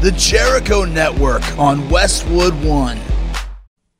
The Jericho Network on Westwood One.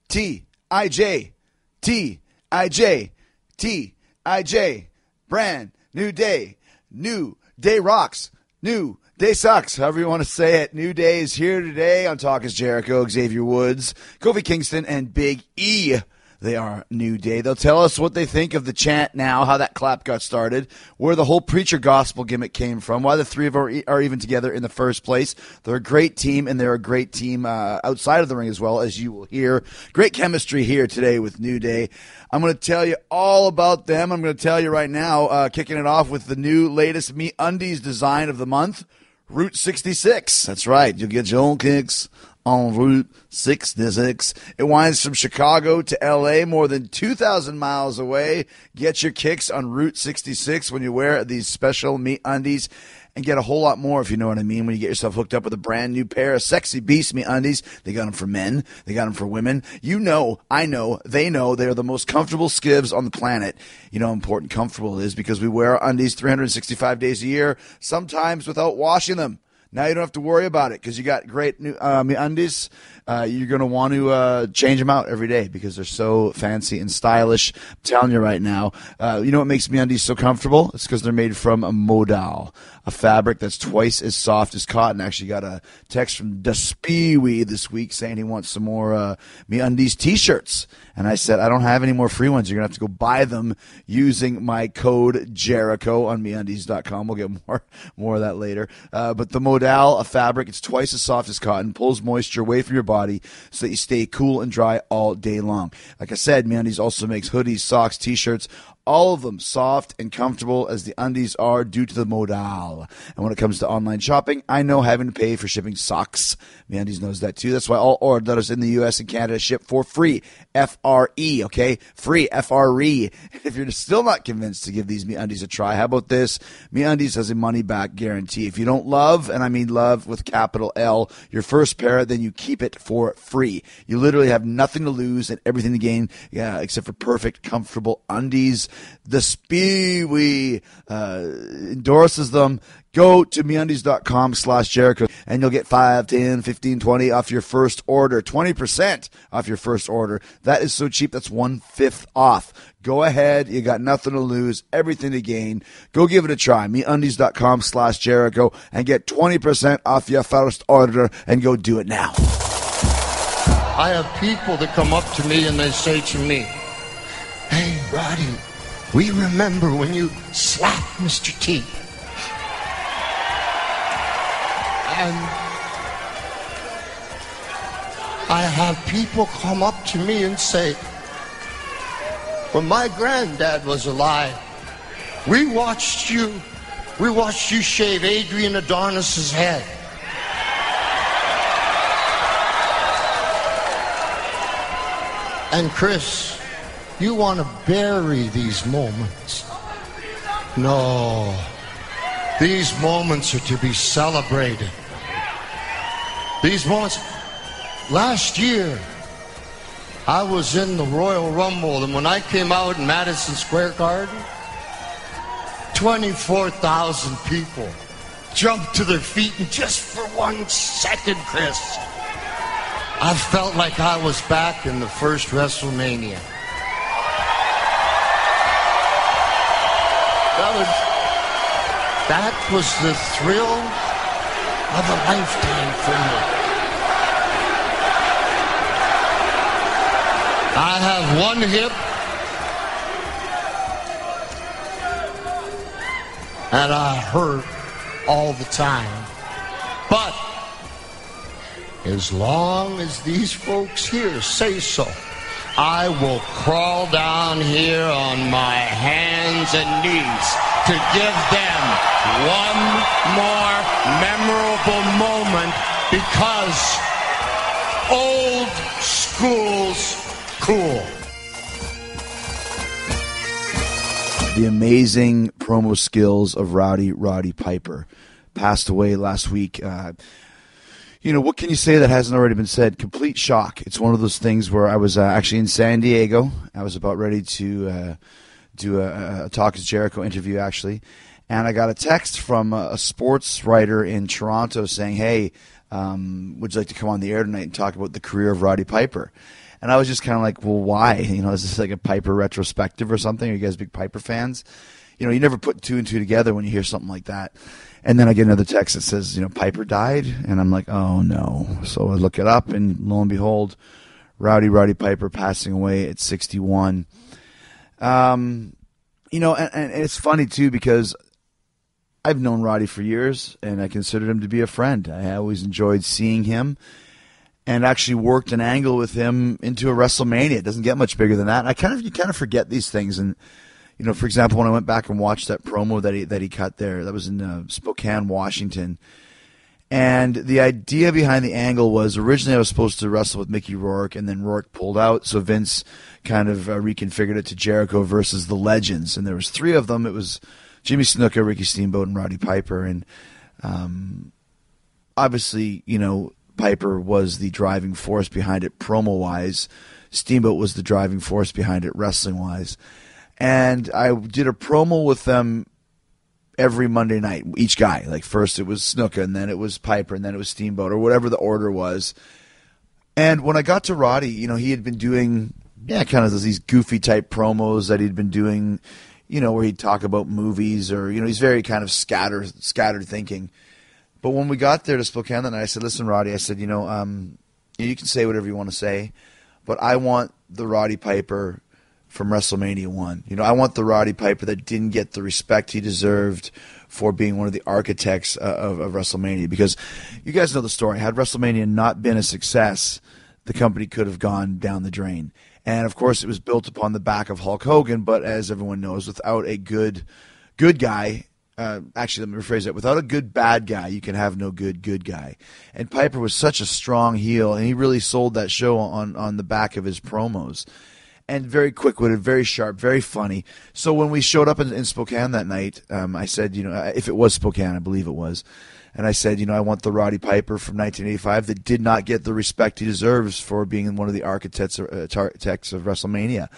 T I J T I J T I J. Brand new day new day rocks new day sucks however you want to say it. New day is here today on Talk is Jericho Xavier Woods Kofi Kingston and Big E they are New Day. They'll tell us what they think of the chant now, how that clap got started, where the whole preacher gospel gimmick came from, why the three of them are, even together in the first place. They're a great team, and they're a great team uh, outside of the ring as well, as you will hear. Great chemistry here today with New Day. I'm going to tell you all about them. I'm going to tell you right now, uh, kicking it off with the new latest Me Undies design of the month, Route 66. That's right. You'll get your own kicks on Route 66. It winds from Chicago to LA, more than 2,000 miles away. Get your kicks on Route 66 when you wear these special Me Undies and get a whole lot more if you know what I mean. When you get yourself hooked up with a brand new pair of sexy beast me undies, they got them for men, they got them for women. You know, I know, they know they are the most comfortable skivs on the planet. You know how important comfortable is because we wear our undies 365 days a year, sometimes without washing them. Now you don't have to worry about it because you got great new um, undies. Uh, you're going to want to uh, change them out every day because they're so fancy and stylish. I'm telling you right now. Uh, you know what makes me undies so comfortable? It's because they're made from a modal, a fabric that's twice as soft as cotton. Actually, got a text from Despeewee this week saying he wants some more uh, me undies t-shirts, and I said I don't have any more free ones. You're gonna have to go buy them using my code Jericho on meundies.com. We'll get more more of that later. Uh, but the modal, a fabric, it's twice as soft as cotton, pulls moisture away from your body so that you stay cool and dry all day long. Like I said, MeUndies also makes hoodies, socks, t-shirts, all of them soft and comfortable as the undies are due to the modal. And when it comes to online shopping, I know having to pay for shipping sucks. MeUndies knows that too. That's why all orders in the U.S. and Canada ship for free. F-R-E, okay? Free, F-R-E. If you're still not convinced to give these MeUndies a try, how about this? MeUndies has a money-back guarantee. If you don't love, and I mean love with capital L, your first pair, then you keep it for free. You literally have nothing to lose and everything to gain, yeah, except for perfect, comfortable undies. The Speewee uh, endorses them. Go to meundies.com slash Jericho and you'll get 5, 10, 15, 20 off your first order. 20% off your first order. That is so cheap. That's one fifth off. Go ahead. You got nothing to lose, everything to gain. Go give it a try. Meundies.com slash Jericho and get 20% off your first order and go do it now. I have people that come up to me and they say to me, Hey, Roddy, we remember when you slapped Mr. T. And I have people come up to me and say, when my granddad was alive, we watched you, we watched you shave Adrian Adonis's head. And Chris, you want to bury these moments. No. These moments are to be celebrated. These moments. Last year, I was in the Royal Rumble, and when I came out in Madison Square Garden, 24,000 people jumped to their feet, and just for one second, Chris, I felt like I was back in the first WrestleMania. That was That was the thrill of a lifetime for me. I have one hip and I hurt all the time. But as long as these folks here say so, I will crawl down here on my hands and knees to give them one more memorable moment because old school's cool. the amazing promo skills of Rowdy Roddy Piper. Passed away last week. Uh, you know, what can you say that hasn't already been said? Complete shock. It's one of those things where I was uh, actually in San Diego. I was about ready to uh, do a, a Talk is Jericho interview, actually. And I got a text from a, a sports writer in Toronto saying, hey, um, would you like to come on the air tonight and talk about the career of Roddy Piper? And I was just kind of like, well, why? You know, is this like a Piper retrospective or something? Are you guys big Piper fans? You know, you never put two and two together when you hear something like that. And then I get another text that says, you know, Piper died. And I'm like, oh no. So I look it up and lo and behold, Rowdy Roddy Piper passing away at 61. Um, you know, and, and it's funny too because I've known Roddy for years and I considered him to be a friend. I always enjoyed seeing him and actually worked an angle with him into a WrestleMania. It doesn't get much bigger than that. I kind of you kind of forget these things. And you know, for example, when I went back and watched that promo that he that he cut there, that was in uh, Spokane, Washington. And the idea behind the angle was originally I was supposed to wrestle with Mickey Rourke, and then Rourke pulled out, so Vince kind of uh, reconfigured it to Jericho versus the Legends, and there was three of them. It was Jimmy Snuka, Ricky Steamboat, and Roddy Piper, and um, obviously, you know, Piper was the driving force behind it promo wise. Steamboat was the driving force behind it wrestling wise. And I did a promo with them every Monday night, each guy. Like first it was Snuka, and then it was Piper, and then it was Steamboat, or whatever the order was. And when I got to Roddy, you know, he had been doing, yeah, kind of these goofy type promos that he'd been doing, you know, where he'd talk about movies or, you know, he's very kind of scattered, scattered thinking. But when we got there to Spokane night, I said, "Listen, Roddy," I said, "You know, um, you can say whatever you want to say, but I want the Roddy Piper from WrestleMania one. You know, I want the Roddy Piper that didn't get the respect he deserved for being one of the architects uh, of, of WrestleMania. Because you guys know the story. Had WrestleMania not been a success, the company could have gone down the drain. And of course, it was built upon the back of Hulk Hogan. But as everyone knows, without a good, good guy uh, actually, let me rephrase that. Without a good bad guy, you can have no good good guy. And Piper was such a strong heel, and he really sold that show on on the back of his promos. And very quick witted, very sharp, very funny. So when we showed up in, in Spokane that night, um, I said, you know, if it was Spokane, I believe it was. And I said, you know, I want the Roddy Piper from 1985 that did not get the respect he deserves for being one of the architects, uh, architects of WrestleMania.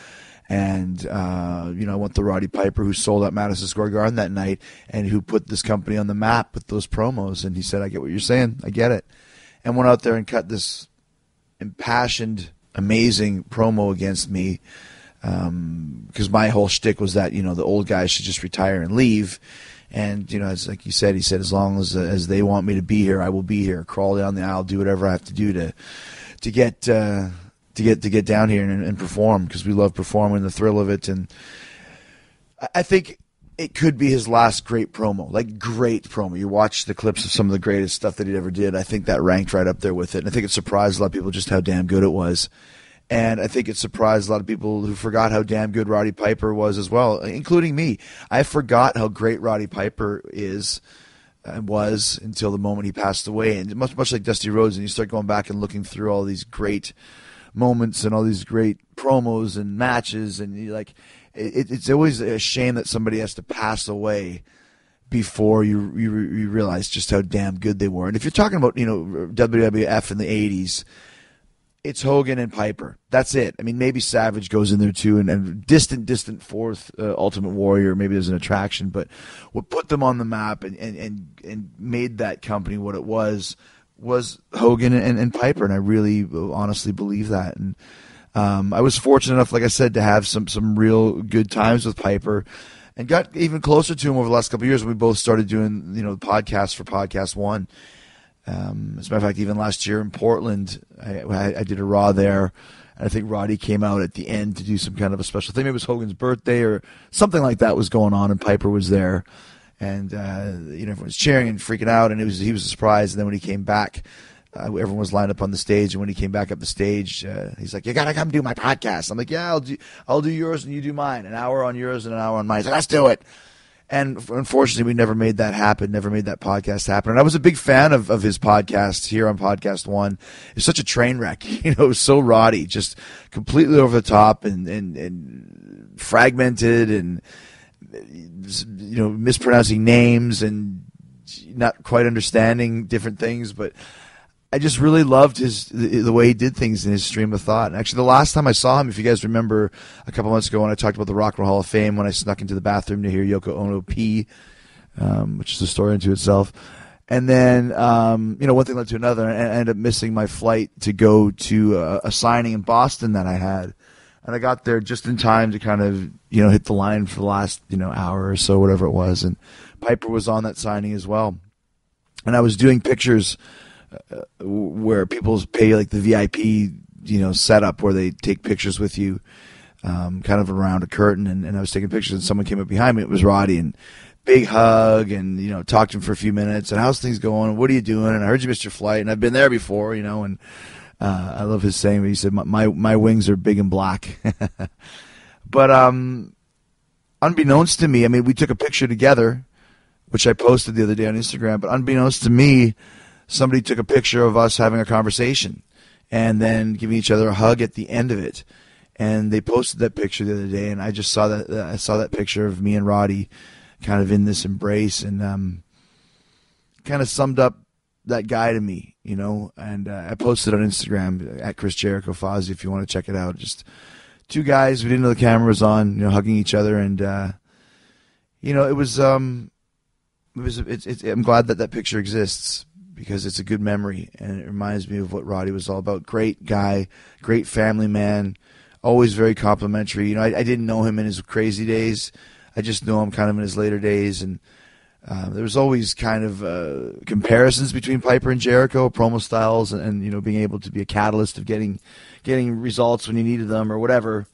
And, uh, you know, I want the Roddy Piper who sold out Madison Square Garden that night and who put this company on the map with those promos. And he said, I get what you're saying. I get it. And went out there and cut this impassioned, amazing promo against me. Because um, my whole shtick was that, you know, the old guys should just retire and leave. And you know, it's like you said, he said, as long as uh, as they want me to be here, I will be here. Crawl down the aisle, do whatever I have to do to to get uh, to get to get down here and, and perform because we love performing the thrill of it and I think it could be his last great promo like great promo. You watch the clips of some of the greatest stuff that he ever did. I think that ranked right up there with it. And I think it surprised a lot of people just how damn good it was. And I think it surprised a lot of people who forgot how damn good Roddy Piper was as well including me. I forgot how great Roddy Piper is and was until the moment he passed away. And much much like Dusty Rhodes and you start going back and looking through all these great moments and all these great promos and matches, and you like it, it's always a shame that somebody has to pass away before you, you you realize just how damn good they were. And if you're talking about you know WWF in the '80s, it's Hogan and Piper. That's it. I mean, maybe Savage goes in there too, and, and distant, distant fourth uh, Ultimate Warrior. Maybe there's an attraction, but what put them on the map and, and, and, and made that company what it was was Hogan and, and Piper, and I really honestly believe that. And um, I was fortunate enough, like I said, to have some some real good times with Piper. and got even closer to him over the last couple years. We both started doing you know podcasts for Podcast One. Um, as a matter of fact, even last year in Portland, I, I did a Raw there. And I think Roddy came out at the end to do some kind of a special thing. Maybe it was Hogan's birthday or something like that was going on, and Piper was there. And uh, you know, everyone was cheering and freaking out, and it was he was surprised. And then when he came back, uh, everyone was lined up on the stage, and when he came back up the stage, uh, he's like, "You gotta come do my podcast." I'm like, "Yeah, I'll do, I'll do yours and you do mine. An hour on yours and an hour on mine." He's like, "Let's do it." And unfortunately, we never made that happen. Never made that podcast happen. And I was a big fan of, of his podcast here on Podcast One. It's such a train wreck. You know, so rowdy, just completely over the top and and, and fragmented and you know mispronouncing names and not quite understanding different things, but I just really loved his the, way he did things in his stream of thought. And actually, the last time I saw him, if you guys remember, a couple months ago when I talked about the Rock and Roll Hall of Fame, when I snuck into the bathroom to hear Yoko Ono pee, um, which is a story unto itself. And then, um, you know, one thing led to another, and I ended up missing my flight to go to a, a signing in Boston that I had. And I got there just in time to kind of, you know, hit the line for the last, you know, hour or so, whatever it was. And Piper was on that signing as well. And I was doing pictures where people pay like the VIP, you know, setup where they take pictures with you, um, kind of around a curtain. And, and I was taking pictures, and someone came up behind me. It was Roddy, and big hug, and you know, talked to him for a few minutes. And how's things going? What are you doing? And I heard you missed your flight, and I've been there before, you know. And uh, I love his saying. He said, "My my wings are big and black." but um, unbeknownst to me, I mean, we took a picture together, which I posted the other day on Instagram. But unbeknownst to me somebody took a picture of us having a conversation and then giving each other a hug at the end of it. And they posted that picture the other day, and I just saw that I saw that picture of me and Roddy, kind of in this embrace, and um, kind of summed up that guy to me, you know. And uh, I posted on Instagram at Chris Jericho Fozzy if you want to check it out. Just two guys we didn't know the camera was on, you know, hugging each other, and uh, you know, it was um, it was it's, it's, I'm glad that that picture exists because it's a good memory and it reminds me of what Roddy was all about. Great guy, great family man, always very complimentary. You know, I, I didn't know him in his crazy days. I just know him kind of in his later days, and uh, there was always kind of uh, comparisons between Piper and Jericho, promo styles, and, and, you know being able to be a catalyst of getting getting results when you needed them or whatever.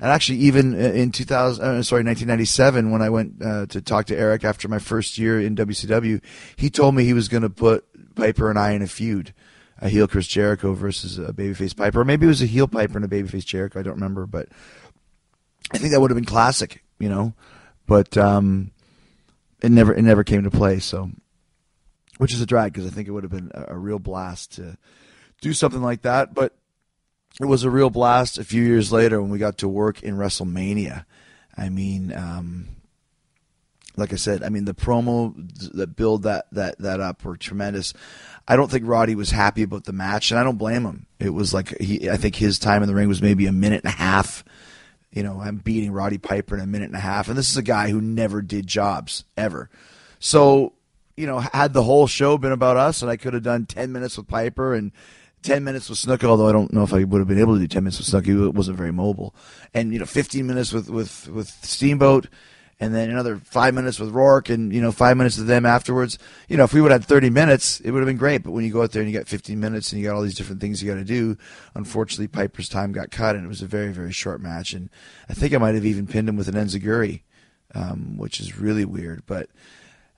And actually, even in 2000, uh, sorry, 1997, when I went uh, to talk to Eric after my first year in WCW, he told me he was going to put Piper and I in a feud, a heel Chris Jericho versus a babyface Piper, or maybe it was a heel Piper and a babyface Jericho. I don't remember, but I think that would have been classic, you know. But um, it never it never came to play. So, which is a drag because I think it would have been a, a real blast to do something like that. But it was a real blast a few years later when we got to work in WrestleMania. I mean, um, like I said, I mean the promo that build that that that up were tremendous. I don't think Roddy was happy about the match, and I don't blame him. It was like he, I think his time in the ring was maybe a minute and a half. You know, I'm beating Roddy Piper in a minute and a half, and this is a guy who never did jobs ever. So, you know, had the whole show been about us, and I could have done ten minutes with Piper and 10 minutes with Snuka, although I don't know if I would have been able to do 10 minutes with Snuka. It wasn't very mobile. And, you know, 15 minutes with, with, with Steamboat and then another five minutes with Rourke and, you know, five minutes with them afterwards. You know, if we would have had 30 minutes, it would have been great. But when you go out there and you got 15 minutes and you got all these different things you got to do, unfortunately, Piper's time got cut and it was a very, very short match. And I think I might have even pinned him with an Enziguri, um, which is really weird. But,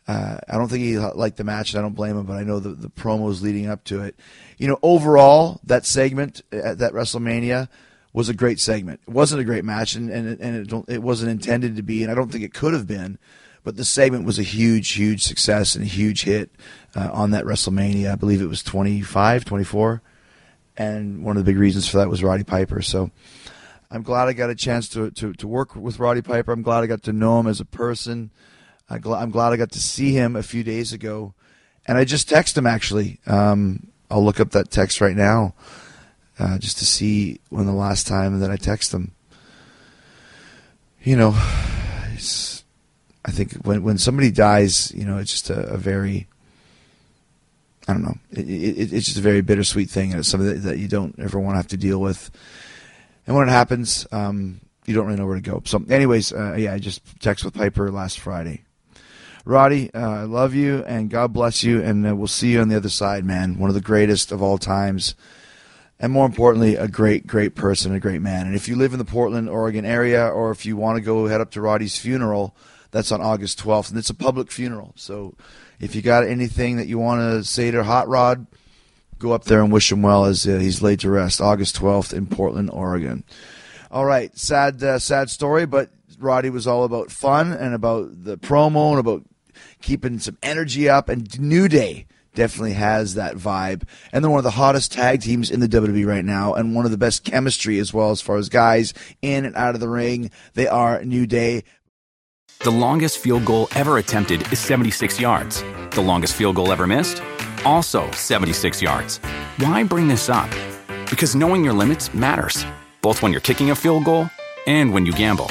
uh, I don't think he liked the match, and I don't blame him. But I know the the promos leading up to it. You know, overall, that segment at that WrestleMania was a great segment. It wasn't a great match, and and and it, it wasn't intended to be, and I don't think it could have been. But the segment was a huge, huge success and a huge hit uh, on that WrestleMania. I believe it was 25, 24. And one of the big reasons for that was Roddy Piper. So I'm glad I got a chance to, to, to work with Roddy Piper. I'm glad I got to know him as a person. I'm glad I got to see him a few days ago. And I just texted him, actually. Um, I'll look up that text right now uh, just to see when the last time that I texted him. You know, I think when when somebody dies, you know, it's just a, a very I don't know. It, it, it's just a very bittersweet thing, and it's something that, that, you don't ever want to have to deal with. And when it happens, um, you don't really know where to go. So, anyways, uh, yeah, I just texted with Piper last Friday. Roddy, uh, I love you and God bless you, and uh, we'll see you on the other side, man. One of the greatest of all times, and more importantly, a great, great person, a great man. And if you live in the Portland, Oregon area, or if you want to go head up to Roddy's funeral, that's on August 12th, and it's a public funeral. So, if you got anything that you want to say to Hot Rod, go up there and wish him well as uh, he's laid to rest. August 12th in Portland, Oregon. All right, sad, uh, sad story, but Roddy was all about fun and about the promo and about keeping some energy up. And New Day definitely has that vibe. And they're one of the hottest tag teams in the WWE right now, and one of the best chemistry as well as far as guys in and out of the ring. They are New Day. The longest field goal ever attempted is 76 yards. The longest field goal ever missed? Also 76 yards. Why bring this up? Because knowing your limits matters, both when you're kicking a field goal and when you gamble.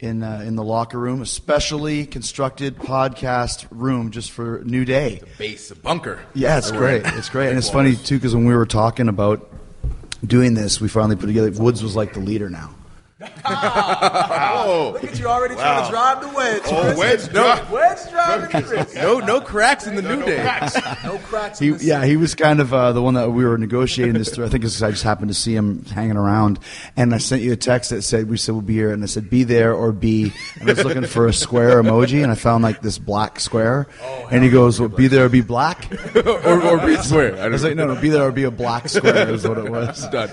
in uh, in the locker room, a specially constructed podcast room just for New Day. The base, a bunker. Yeah, it's great. It's great, and it's funny too because when we were talking about doing this, we finally put together. Woods was like the leader now. Oh, Look at you already trying to drive the wedge. oh, wedge, no, Wedge driving Chris. no, no cracks in the new day. No cracks. He, in the yeah, he was kind of uh, the one that we were negotiating this through. I think it's 'cause I just happened to see him hanging around, and I sent you a text that said we said we'll be here, and I said be there or be. And I was looking for a square emoji, and I found like this black square, and he goes, "Well, be there or be black." or, or be square. I I was like, "No, no, be there or be a black square." Is what it was. Done.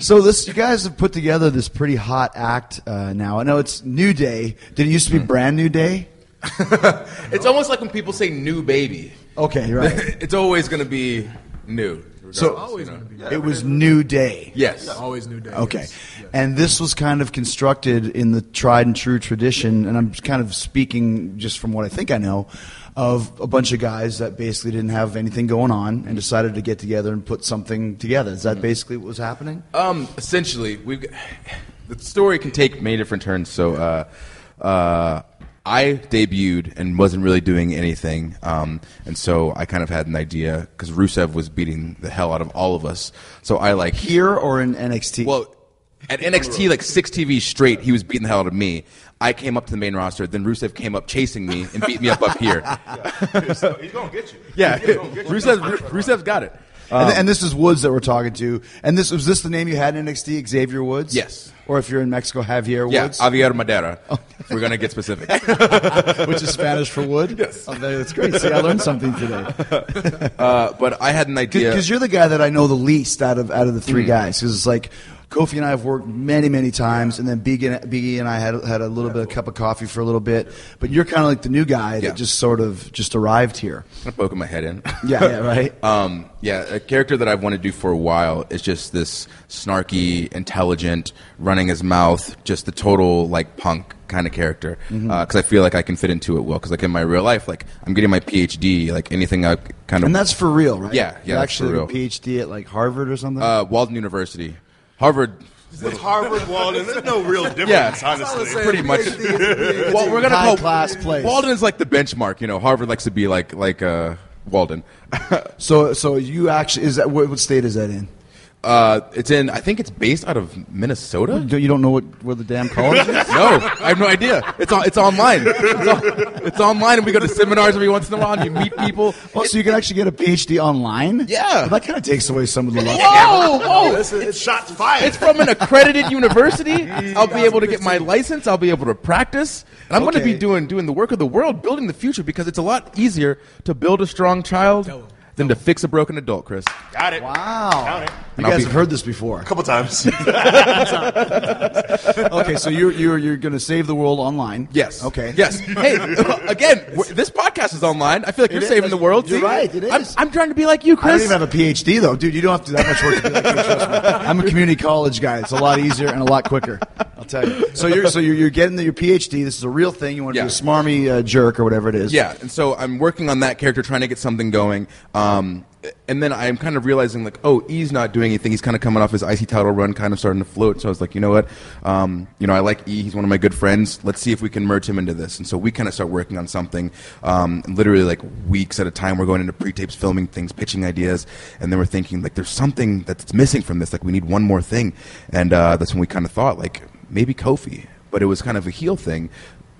So this, you guys have put together this pretty hot act uh, now. I know it's New Day. Did it used to be Brand New Day? It's almost like when people say new baby. Okay, right. it's always going to be new. So regardless, you know? it was New Day. yes. Always new day. Okay. yes. And this was kind of constructed in the tried and true tradition, and I'm kind of speaking just from what I think I know, of a bunch of guys that basically didn't have anything going on and decided to get together and put something together. Is that basically what was happening? Um, essentially, we've got- the story can take many different turns. So, uh, uh, I debuted and wasn't really doing anything, um, and so I kind of had an idea because Rusev was beating the hell out of all of us. So I like Here or in NXT? Well, at NXT, like six TV straight, he was beating the hell out of me. I came up to the main roster. Then Rusev came up chasing me and beat me up up here. He's gonna get you. Yeah, Rusev, Rusev's got it. and, and this is Woods that we're talking to. And this was this the name you had in NXT, Xavier Woods? Yes. Or if you're in Mexico, Javier Yeah, Woods, Javier Madera. We're gonna get specific. which is Spanish for wood. Yes. Oh, that's great. See, I learned something today. Uh, but I had an idea. Because you're the guy that I know the least out of out of the three guys. Because it's like Kofi and I have worked many many times, and then Biggie, Biggie and I had had a little bit of cup of coffee for a little bit. But you're kind of like the new guy Yeah. that just sort of just arrived here. I'm poking my head in. Yeah, yeah, right. Um, yeah, a character that I've wanted to do for a while is just this snarky, intelligent, running his mouth, just the total like punk kind of character. Because I feel like I can fit into it well. Because like in my real life, like I'm getting my PhD, like anything I kind of. and that's for real, right? Yeah, yeah, You that's actually a. PhD at like Harvard or something. uh, Walden University, Harvard. It's Harvard, Walden. There's no real difference, Yeah. honestly. Pretty much. PhD. well, we're gonna High call class place. Walden is like the benchmark. You know, Harvard likes to be like like uh, Walden. so, so you actually is that what, what state is that in? Uh, it's in. I think it's based out of Minnesota. You you don't know what where the damn college is? No, I have no idea. It's on. It's online. It's, on, it's online, and we go to seminars every once in a while, and you meet people. Oh, so you can actually get a PhD online? Yeah. Well, that kind of takes away some of the luck. Whoa, whoa! It's shots fired. It's from an accredited university. I'll be able to get my license. I'll be able to practice, and I'm going to be doing doing the work of the world, building the future, because it's a lot easier to build a strong child than to fix a broken adult, Chris. Got it. Wow. Count it. You guys be- have heard this before. A couple times. okay, so you're you're you're going to save the world online. Yes. Okay. Yes. Hey, again, w- this podcast is online. I feel like you're is. saving the world. You're See? right, it I'm, is. I'm trying to be like you, Chris. I don't even have a PhD though, dude. You don't have to do that much work to be like me. Trust me. I'm a community college guy. It's a lot easier and a lot quicker. I'll tell you. So you're so you're, you're getting the, your PhD. This is a real thing. You want to Yeah. be a smarmy uh, jerk or whatever it is. Yeah, and so I'm working on that character, trying to get something going. Um, and then I'm kind of realizing like, oh, E's not doing anything. He's kind of coming off his IC title run, kind of starting to float. So I was like, you know what? Um, you know, I like E. He's one of my good friends. Let's see if we can merge him into this. And so we kind of start working on something. Um, literally like weeks at a time, we're going into pre-tapes, filming things, pitching ideas, and then we're thinking like, there's something that's missing from this. Like we need one more thing. And uh, that's when we kind of thought like maybe Kofi, but it was kind of a heel thing.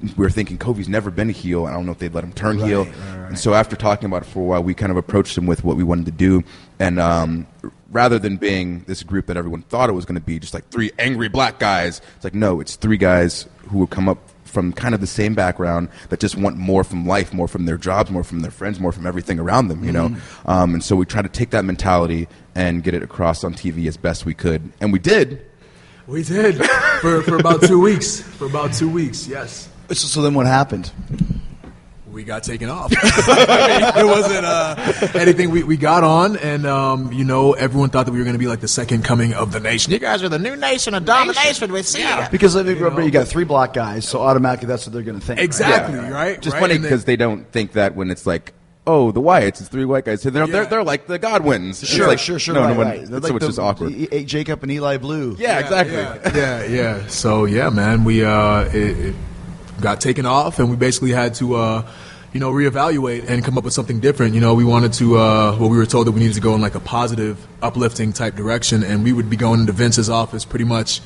We were thinking Kofi's never been a heel. I don't know if they'd let him turn heel. And so after talking about it for a while, we kind of approached him with what we wanted to do. And um, rather than being this group that everyone thought it was going to be, just like three angry black guys, it's like, no, it's three guys who would come up from kind of the same background that just want more from life, more from their jobs, more from their friends, more from everything around them, you know? Um, and so we try to take that mentality and get it across on TV as best we could. And we did. We did for, for about two weeks. For about two weeks, yes. So, so then what happened? We got taken off. I it wasn't uh, anything. We, we got on, and um, you know, everyone thought that we were going to be like the second coming of the nation. You guys are the new nation of domination. We see ya. Because I mean, remember, you got three black guys, so automatically that's what they're going to think. right? Exactly, right? Just right? funny because they don't think that when it's like, oh, the Wyatts, it's three white guys. They're, they're, they're like the Godwins. It's Sure, like, sure, sure. No, right, no one, right. They're like so it's the- just awkward. E- E- Jacob and Eli Blu. yeah, exactly. Yeah, yeah, yeah. So yeah, man, we uh, it, it got taken off, and we basically had to. Uh, you know, reevaluate and come up with something different. You know, we wanted to. Uh, well, we were told that we needed to go in like a positive, uplifting type direction, and we would be going into Vince's office pretty much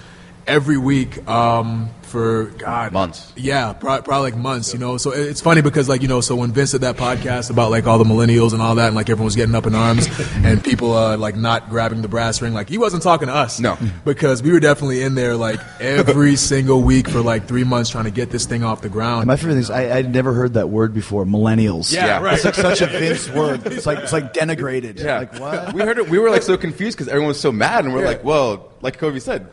every week um, for God Months. Yeah, probably, probably like months. You know, so it's funny because like you know, so when Vince did that podcast about like all the millennials and all that, and like everyone was getting up in arms, and people uh, like not grabbing the brass ring, like he wasn't talking to us. No. because we were definitely in there like every single week for like three months trying to get this thing off the ground. My favorite thing is I, I'd never heard that word before. Millennials. Yeah, right. It's like such a Vince word. It's like it's like denigrated. Yeah. Like what? We heard it. We were like so confused because everyone was so mad, and we're Yeah. like, well, like Kofi said,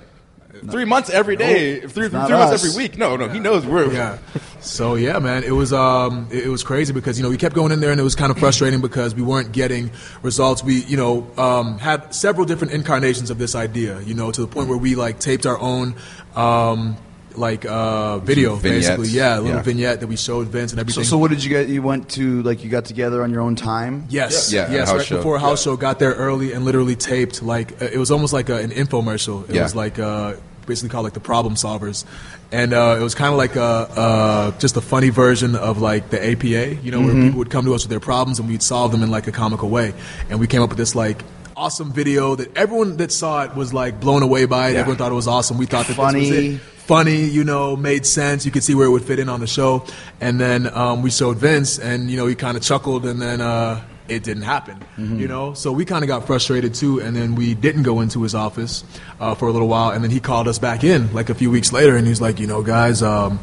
three months every day, three, three months us. every week. No, no, he knows we're. yeah. So yeah, man, it was um, it, it was crazy because you know we kept going in there and it was kind of frustrating because we weren't getting results. We you know um, had several different incarnations of this idea, you know, to the point where we like taped our own. Um, like uh, video, basically, yeah, a little Yeah. vignette that we showed Vince and So, everything. so what did you get? You went to like you got together on your own time. Yes, Yeah, at a yes. house Right show. before a house show, got there early and literally taped like uh, it was almost like a, an infomercial. It Yeah. was like uh, basically called like the Problem Solvers, and uh, it was kind of like a, uh, just a funny version of like the APA. You know, where people would come to us with their problems and we'd solve them in like a comical way. And we came up with this like awesome video that everyone that saw it was like blown away by it. Everyone thought it was awesome. We thought that this Funny. was it funny, you know, made sense. You could see where it would fit in on the show. And then um, we showed Vince, and you know, he kind of chuckled, and then uh, it didn't happen. You know, so we kind of got frustrated too, and then we didn't go into his office uh, for a little while, and then he called us back in like a few weeks later, and he's like, you know, guys. Um,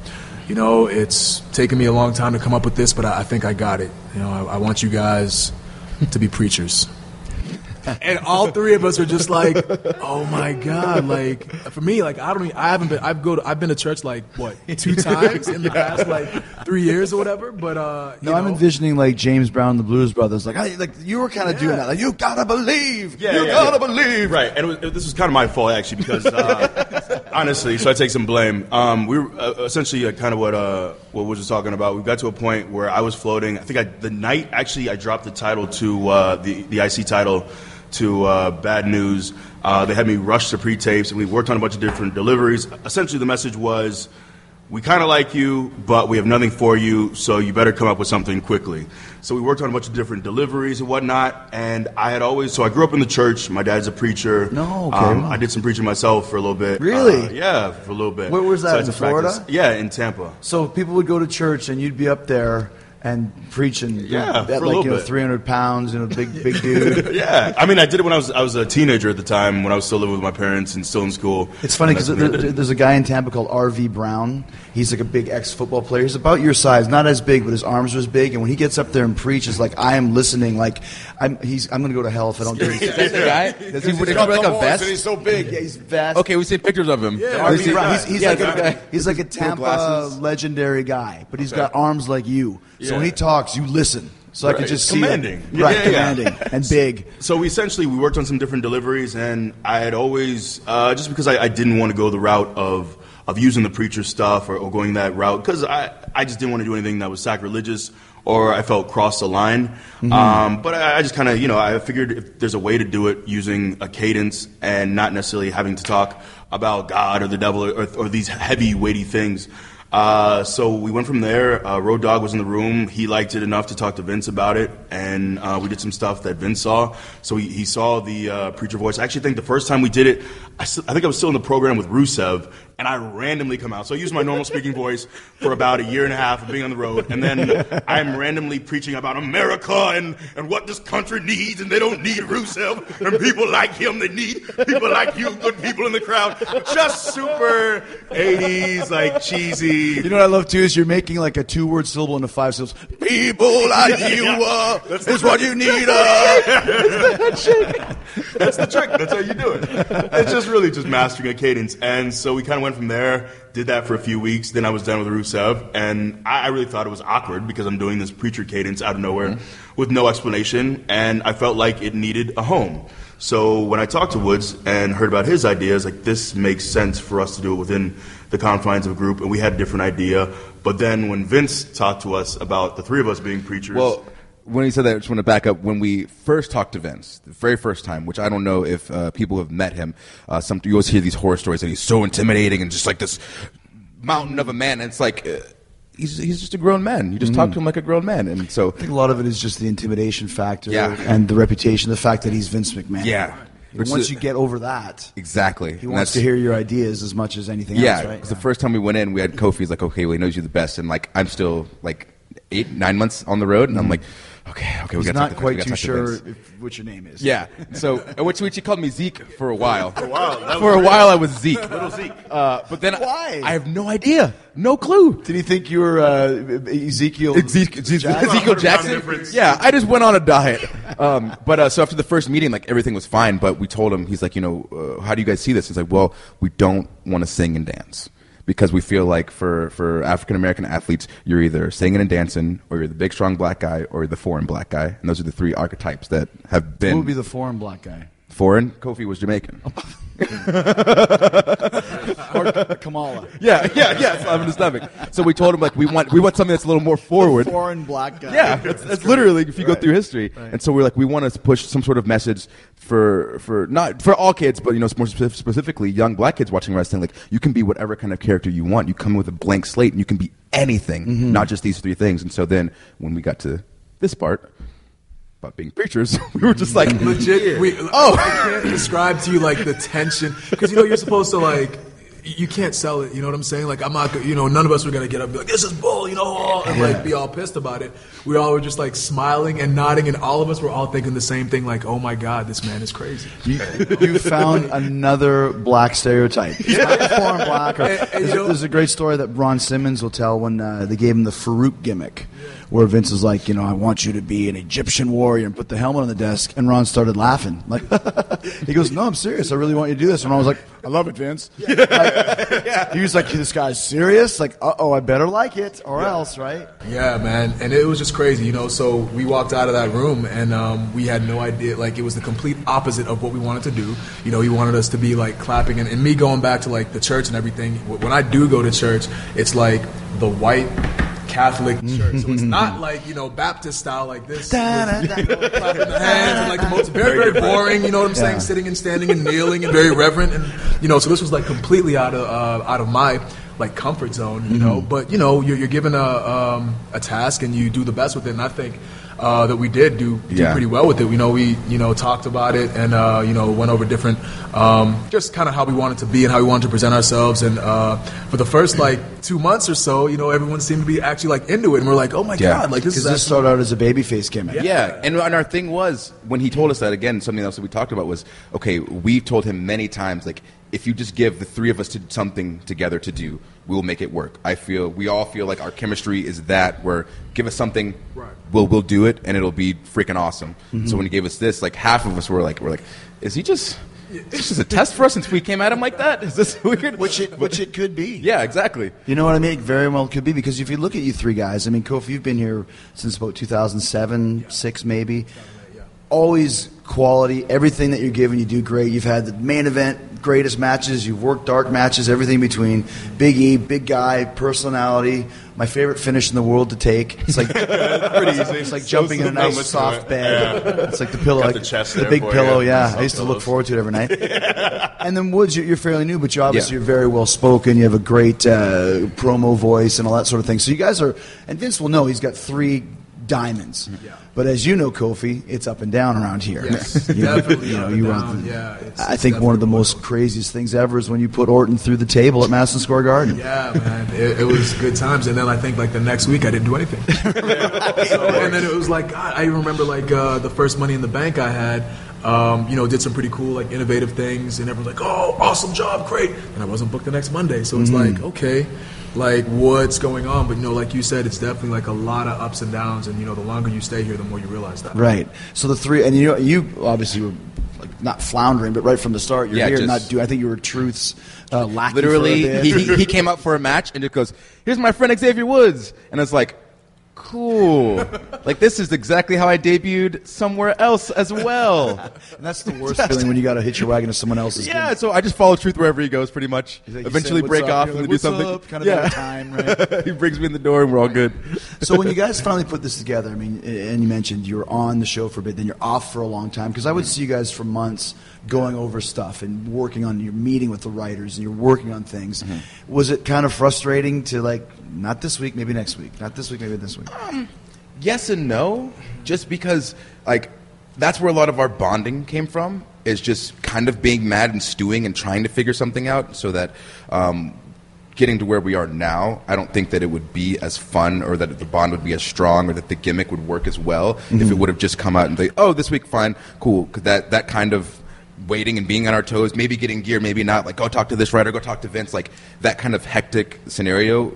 you know, it's taken me a long time to come up with this, but I, I think I got it. You know, I, I want you guys to be preachers. And all three of us are just like, oh my god! Like for me, like I don't, even, I haven't been, I've go, to, I've been to church like what two times in the past like three years or whatever. But uh, you No, I'm envisioning like James Brown and the Blues Brothers. Like, I, like you were kind of doing that. Like, you gotta believe. Yeah, you yeah, gotta yeah. believe. Right, and it was, it- this was kind of my fault actually because uh, honestly, so I take some blame. Um, we were uh, essentially uh, kind of what uh, what we was just talking about. We got to a point where I was floating. I think I, the night actually I dropped the title to uh, the the IC title to uh, Bad News. Uh, they had me rush the pre-tapes, and we worked on a bunch of different deliveries. Essentially, the message was we kind of like you, but we have nothing for you, so you better come up with something quickly. So we worked on a bunch of different deliveries and whatnot, and I had always, so I grew up in the church. My dad's a preacher. No, okay. Um, I did some preaching myself for a little bit. Really? Uh, yeah, for a little bit. Where was that, So in to practice. Florida? Yeah, in Tampa. So people would go to church, and you'd be up there and preaching. Yeah, at for a like little you know, bit. 300 pounds and a big, big dude. Yeah, I mean, I did it when I was I was a teenager at the time when I was still living with my parents and still in school. It's funny because that's when I did it. there's a guy in Tampa called R.V. Brown. He's like a big ex-football player. He's about your size, not as big, but his arms was big. And when he gets up there and preaches, like I am listening. Like I'm, he's, I'm going to go to hell if I don't do it. That's the guy. Does he wear like a vest? He's so big. Yeah, he's vast. Okay, we see pictures of him. Yeah. R.V. RV Brown. He's, he's Yeah, like a, guy. he's like a Tampa legendary guy, but he's got arms like you. So when he talks, you listen. So I could just see Commanding. it. Right? commanding and big. So we essentially we worked on some different deliveries, and I had always uh, just because I, I didn't want to go the route of of using the preacher stuff or, or going that route because I I just didn't want to do anything that was sacrilegious or I felt crossed the line. Um, but I, I just kind of, you know, I figured if there's a way to do it using a cadence and not necessarily having to talk about God or the devil or, or these heavy, weighty things. Uh, so we went from there. Uh, Road Dog was in the room. He liked it enough to talk to Vince about it, and uh, we did some stuff that Vince saw. So he, he saw the uh, preacher voice. I actually think the first time we did it, I, st- I think I was still in the program with Rusev, and I randomly come out. So I use my normal speaking voice for about a year and a half of being on the road, and then I'm randomly preaching about America and, and what this country needs, and they don't need Rusev and people like him. They need people like you, good people in the crowd. Just super 80s, like cheesy. You know what I love too is you're making like a two word syllable into five syllables. People like you uh, is what you need. Uh. That's the trick. That's how you do it. It's just really just mastering a cadence. And so we kind of went from there, did that for a few weeks. Then I was done with Rusev. And I, I really thought it was awkward because I'm doing this preacher cadence out of nowhere mm-hmm. with no explanation. And I felt like it needed a home. So when I talked to Woods and heard about his ideas, like this makes sense for us to do it within the confines of a group. And we had a different idea. But then when Vince talked to us about the three of us being preachers. Well, when he said that, I just want to back up. When we first talked to Vince, the very first time, which I don't know if uh, people have met him, uh, some you always hear these horror stories that he's so intimidating and just like this mountain of a man. And it's like uh, he's he's just a grown man. You just talk to him like a grown man, and so I think a lot of it is just the intimidation factor Yeah. and the reputation, the fact that he's Vince McMahon. Yeah. Which once you get over that, exactly. he wants to hear your ideas as much as anything Yeah, else, right? 'cause the first time we went in, we had Kofi. He's like, "Okay, well, he knows you're the best," and like I'm still like eight, nine months on the road, and I'm like, "Okay, okay, we He's got not quite too sure if, what your name is. Yeah. So, uh, which which he called me Zeke for a while. For a while, For a while, I was Zeke. Little Zeke. Uh, but then Why? I have no idea, no clue. Did he think you were uh, Ezekiel? Ezekiel, Jackson? Ezekiel Jackson. Yeah, I just went on a diet. Um, but uh, so after the first meeting, like everything was fine. But we told him, he's like, you know, uh, how do you guys see this? He's like, well, we don't want to sing and dance because we feel like for for African American athletes, you're either singing and dancing, or you're the big strong black guy, or you're the foreign black guy, and those are the three archetypes that have been. Who would be the foreign black guy? Foreign. Kofi was Jamaican. Or Kamala. Yeah, yeah, yeah. Slap in the stomach. So we told him like we want we want something that's a little more forward. Foreign black guy. Yeah, that's, that's literally if you go through history. And so we're like, we want to push some sort of message for for not for all kids, but you know, more spe- specifically young black kids watching wrestling. Like, you can be whatever kind of character you want. You come with a blank slate, and you can be anything, mm-hmm. not just these three things. And so then when we got to this part about being preachers, we were just like, legit. We, oh, I can't describe to you like the tension because you know you're supposed to like. You can't sell it, you know what I'm saying? Like I'm not, go- you know, none of us were gonna get up and be like, "This is bull," you know, and like be all pissed about it. We all were just like smiling and nodding, and all of us were all thinking the same thing, like, "Oh my god, this man is crazy." You, you found another black stereotype. Not foreign black. Or, And- and there's, there's a great story that Ron Simmons will tell when uh, they gave him the Faarooq gimmick, where Vince is like, you know, I want you to be an Egyptian warrior and put the helmet on the desk, and Ron started laughing. Like, he goes, No, I'm serious. I really want you to do this. And Ron was like, I love it, Vince. Like, He was like, This guy's serious. Like, uh oh, I better like it, or else, right? Yeah, man, and it was just crazy, you know. So we walked out of that room, and um, we had no idea. Like it was the complete opposite of what we wanted to do. You know, he wanted us to be like clapping, and, and me going back to like the church and everything. When I do go to church, it's like the white. Catholic church, so it's not like you know Baptist style like this, with, you know, clapping the hands and like the most very very boring. You know what I'm saying? Sitting and standing and kneeling and very reverent, and you know. So this was like completely out of uh, out of my like comfort zone, you know. But you know, you're, you're given a um, a task and you do the best with it. And I think uh, that we did do, do Yeah. pretty well with it. We know we you know talked about it and uh, you know went over different um, just kind of how we wanted to be and how we wanted to present ourselves. And uh, for the first like two months or so, you know, everyone seemed to be actually like into it, and we're like, oh my Yeah. god, like this Because is this actually- started out as a babyface gimmick. Yeah, and, and our thing was when he told us that again, something else that we talked about was okay. We've told him many times like if you just give the three of us to something together to do, we will make it work. I feel we all feel like our chemistry is that where give us something, Right. we'll we'll do it, and it'll be freaking awesome. So mm-hmm. when he gave us this, like half of us were like we're like, is he just? Is this just a test for us since we came at him like that? Is this weird? Which it, which it could be. yeah, exactly. You know what I mean? It very well could be because if you look at you three guys, I mean, Kofi, you've been here since about 2007, six maybe. Always quality. Everything that you're given, you do great. You've had the main event, greatest matches. You've worked dark matches, everything between. Big E, big guy, personality. My favorite finish in the world to take. It's like Pretty easy. It's like So jumping in a nice soft bed. Yeah. It's like the pillow, Got like the chest the big for you, pillow. yeah. Yeah, I used to look forward to it every night. and then Woods, you're, fairly new, but you obviously you're very well spoken. You have a great uh, promo voice and all that sort of thing. So you guys are, and Vince will know he's got three diamonds. But as you know, Kofi, it's up and down around here. Yes, you know, definitely you know, you down. Yeah, it's- I it's think one of the most craziest things ever is when you put Orton through the table at Madison Square Garden. Yeah, man, it, it was good times. And then I think like the next week I didn't do anything. So, and then it was like God, I remember like uh, the first Money in the Bank I had. Um, you know, did some pretty cool like innovative things, and everyone's like, "Oh, awesome job, great!" And I wasn't booked the next Monday, so it's Mhm. like, okay, like what's going on? But you know, like you said, it's definitely like a lot of ups and downs, and you know, the longer you stay here, the more you realize that. Right. So the three, and you know, you obviously were like not floundering, but right from the start, you're Yeah, here. just- not do. I think you were Truth's uh, lackey. Literally, for a bit. he, he, he came up for a match and just goes, "Here's my friend Xavier Woods," and it's like, "Cool, like this is exactly how I debuted somewhere else as well." and that's the worst feeling when you got to hitch your wagon to someone else's. Yeah, so I just follow Truth wherever he goes, pretty much. like, Eventually, break up?" off You're and like, do something. up?" Kind of yeah, time, right? he brings me in the door, and we're all good. so when you guys finally put this together, I mean, and you mentioned you were on the show for a bit, then you're off for a long time because I would mm-hmm. see you guys for months going over stuff and working on your meeting with the writers and you're working on things. Mm-hmm. Was it kind of frustrating to like not this week, maybe next week, not this week, maybe this week? Yes and no just because like that's where a lot of our bonding came from is just kind of being mad and stewing and trying to figure something out so that um, getting to where we are now i don't think that it would be as fun or that the bond would be as strong or that the gimmick would work as well if it Mhm. would have just come out and say oh this week fine cool that, that kind of waiting and being on our toes maybe getting gear maybe not like go talk to this writer go talk to vince like that kind of hectic scenario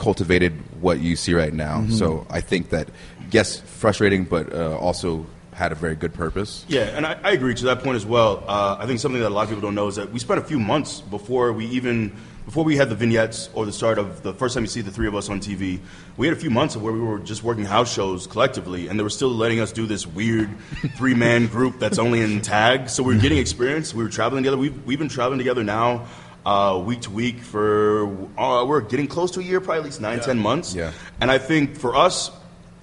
cultivated what you see right now. Mhm. So I think that yes, frustrating, but uh, also had a very good purpose. Yeah, and I, I agree to that point as well. Uh, I think something that a lot of people don't know is that we spent a few months before we even before we had the vignettes or the start of the first time you see the three of us on TV. We had a few months of where we were just working house shows collectively, and they were still letting us do this weird three man group that's only in tag. So we were getting experience. We were traveling together. We've we've been traveling together now. Uh, week to week for uh, we're getting close to a year, probably at least nine, ten months. Yeah. And I think for us,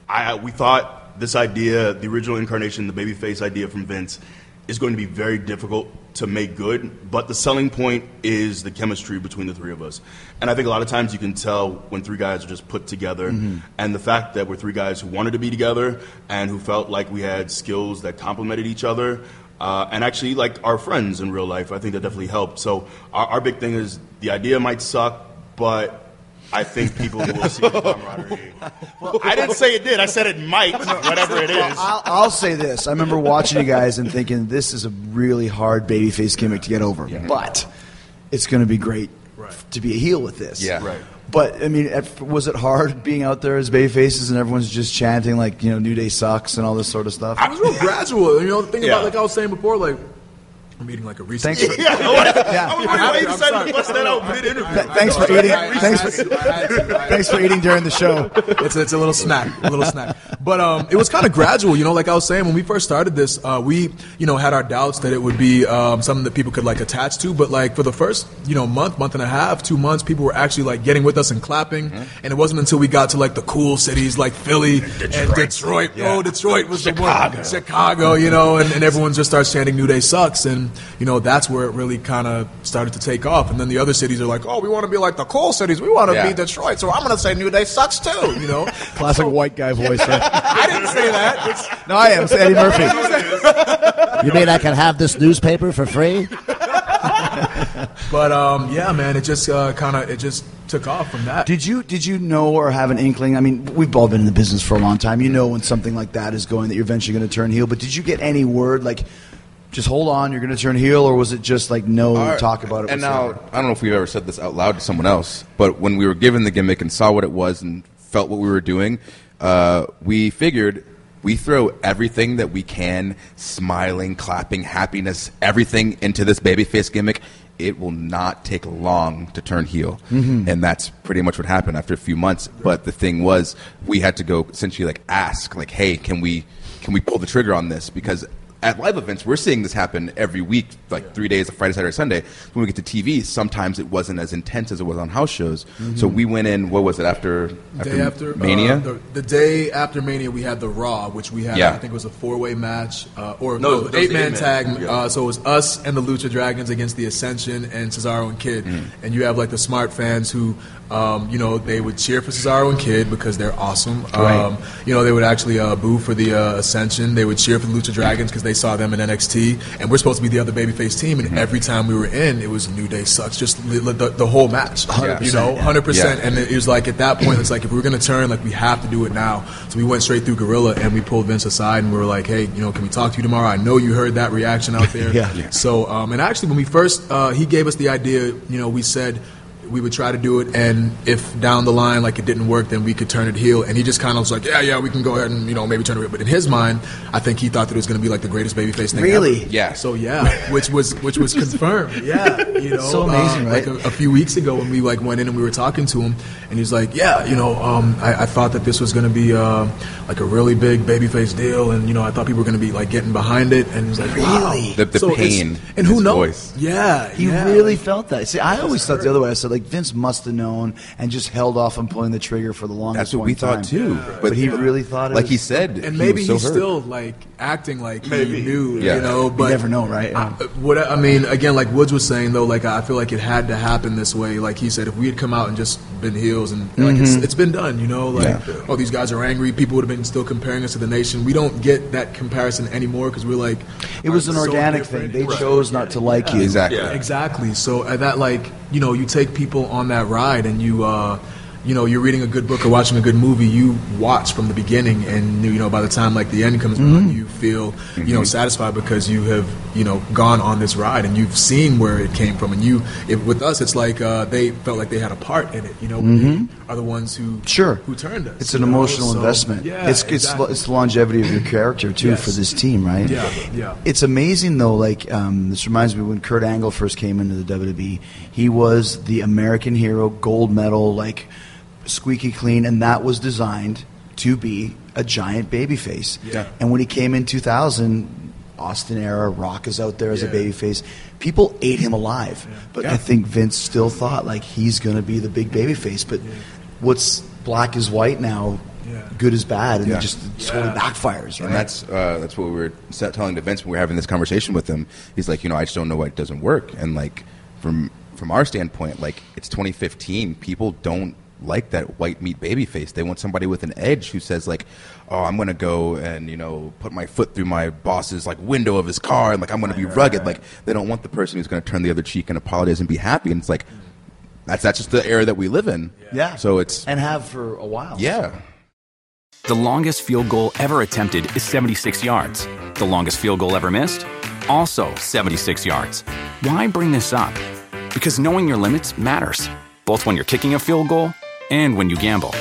I, we thought this idea, the original incarnation, the babyface idea from Vince, is going to be very difficult to make good. But the selling point is the chemistry between the three of us. And I think a lot of times you can tell when three guys are just put together. Mhm. And the fact that we're three guys who wanted to be together and who felt like we had skills that complemented each other. Uh, and actually, like our friends in real life, I think that definitely helped. So, our, our big thing is the idea might suck, but I think people will see the camaraderie. well, I didn't say it did. I said it might, whatever it is. Well. I'll, I'll say this. I remember watching you guys and thinking this is a really hard babyface gimmick to get over, but it's going to be great to be a heel with this. Yeah. Right. But I mean, at- was it hard being out there as Bay Faces and everyone's just chanting like you know New Day sucks and all this sort of stuff? I was real gradual. You know, the thing Yeah. about like I was saying before, like I'm eating like a recent. Thanks for- Yeah, what? Yeah. I was wondering why you decided to bust that out mid interview. Th- thanks for eating. Thanks for, thanks for eating during the show. It's it's a little snack, a little snack. But um, it was kind of gradual, you know. Like I was saying, when we first started this, uh, we you know had our doubts that it would be um, something that people could like attach to. But like for the first you know month, month and a half, two months, people were actually like getting with us and clapping. And it wasn't until we got to like the cool cities like Philly and Detroit. Oh, Detroit was Chicago. the one. Chicago, you know, and, and everyone just starts chanting "New Day sucks," and you know that's where it really kind of started to take off. And then the other cities are like, "Oh, we want to be like the coal cities. We want to Yeah. be Detroit." So I'm going to say New Day sucks too. You know. Classic white guy voice. Right? I didn't say that. It's, No, I am. It's Eddie Murphy. You mean I can have this newspaper for free? but um, yeah, man, it just uh, kind of it just took off from that. Did you did you know or have an inkling? I mean, we've all been in the business for a long time. You know when something like that is going that you're eventually going to turn heel. But did you get any word like, just hold on, you're going to turn heel, or was it just like no Our- talk about it? And whatsoever? now, I don't know if we've ever said this out loud to someone else, but when we were given the gimmick and saw what it was and felt what we were doing, uh, we figured we throw everything that we can, smiling, clapping, happiness, everything into this babyface gimmick. It will not take long to turn heel. Mhm. And that's pretty much what happened after a few months. But the thing was, we had to go essentially like ask, like, hey, can we can we pull the trigger on this? Because at live events, we're seeing this happen every week, like three days, Friday, Saturday, Sunday. When we get to TV, sometimes it wasn't as intense as it was on house shows. So we went in. What was it after after, day after Mania? uh, the, the day after Mania, we had the Raw, which we had. Yeah. I think it was a four-way match, uh, or No, no, eight-man eight-man. tag. Yeah. Uh, so it was us and the Lucha Dragons against the Ascension and Cesaro and Kidd. Mm. And you have like the smart fans who, um, you know, they would cheer for Cesaro and Kidd because they're awesome. Um, you know, they would actually uh, boo for the uh, Ascension. They would cheer for the Lucha Dragons because they saw them in NXT, and we're supposed to be the other babyface team. Mm-hmm. And every time we were in, it was New Day sucks, just li- li- the, the whole match. Yeah. You know, hundred percent. Yeah. And it was like at that point, it's like if we we're gonna turn, like we have to do it now. So we went straight through Gorilla and we pulled Vince aside and we were like, hey, you know, can we talk to you tomorrow? I know you heard that reaction out there. Yeah. Yeah. So, um, and actually, when we first, uh, he gave us the idea. You know, we said we would try to do it, and if down the line like it didn't work, then we could turn it heel. And he just kind of was like, yeah, yeah, we can go ahead and you know maybe turn it. heel. But in his mind, I think he thought that it was going to be like the greatest babyface thing. Really? ever. Yeah. So yeah, which was which was confirmed. Yeah. You know, So amazing, uh, right? Like a, a few weeks ago when we like went in and we were talking to him, and he's like, "Yeah, you know, um, I, I thought that this was going to be uh, like a really big babyface deal, and you know, I thought people were going to be like getting behind it." And he's like, "Wow." Really? The- the So pain and in who his knows? voice. Yeah, He yeah. really felt that. See, I always thought the other way. I said like Vince must have known and just held off on pulling the trigger for the longest. That's what we one time. thought too. But, he really thought it like was, he said, and he maybe was so he's hurt. still like acting like Maybe. he knew, Yeah. you know. But never know, right? I, what I mean, again, like Woods was saying though, like I feel like it had to happen this way. Like he said, if we had come out and just been heels and like it's, it's been done, you know, like Yeah. oh these guys are angry, people would have been still comparing us to the nation. We don't get that comparison anymore because we're like It was an so organic thing. different. They chose not to like you. Exactly. Yeah. Exactly. So uh, that like you know you take people on that ride and you uh, you know you're reading a good book or watching a good movie. You watch from the beginning and you know by the time like the end comes around, you feel you know satisfied because you have you know gone on this ride and you've seen where it came from. And you if, with us, it's like uh, they felt like they had a part in it. You know, we are the ones who Sure. who turned us. It's an emotional So, investment. Yeah, it's it's exactly. it's the longevity of your character too Yes. for this team, right? Yeah, yeah. It's amazing though. Like um, this reminds me when Kurt Angle first came into the WWE, he was the American hero, gold medal, like squeaky clean, and that was designed to be a giant babyface. Yeah. And when he came in 2000, Austin era, Rock is out there as a Yeah. babyface. People ate him alive, but I think Vince still thought like he's going to be the big babyface. But what's black is white now, Yeah. good is bad, and Yeah. it just totally backfires. Right? And that's uh, that's what we were telling to Vince when we were having this conversation with him. He's like, you know, I just don't know why it doesn't work. And like from from our standpoint, like it's 2015, people don't like that white meat baby face. They want somebody with an edge who says like, oh, I'm gonna go and you know put my foot through my boss's like window of his car and like I'm gonna be rugged. Like they don't want the person who's gonna turn the other cheek and apologize and be happy. And it's like that's that's just the era that we live in. yeah. So it's and have for a while. yeah. The longest field goal ever attempted is 76 yards. The longest field goal ever missed? Also 76 yards. Why bring this up? Because knowing your limits matters, both when you're kicking a field goal and when you gamble.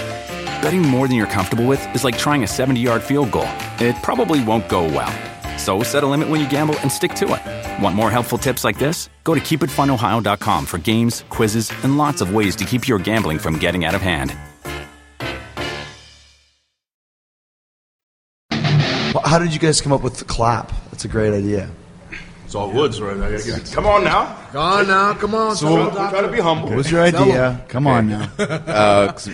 Betting more than you're comfortable with is like trying a 70 yard field goal, it probably won't go well. So set a limit when you gamble and stick to it. Want more helpful tips like this? Go to keepitfunohio.com for games, quizzes, and lots of ways to keep your gambling from getting out of hand. How did you guys come up with the clap? That's a great idea. It's all woods, right? I gotta get- Come on now. Go on now, come on. So we'll, we'll try to be humble. What was your idea? Come on now. uh, 'cause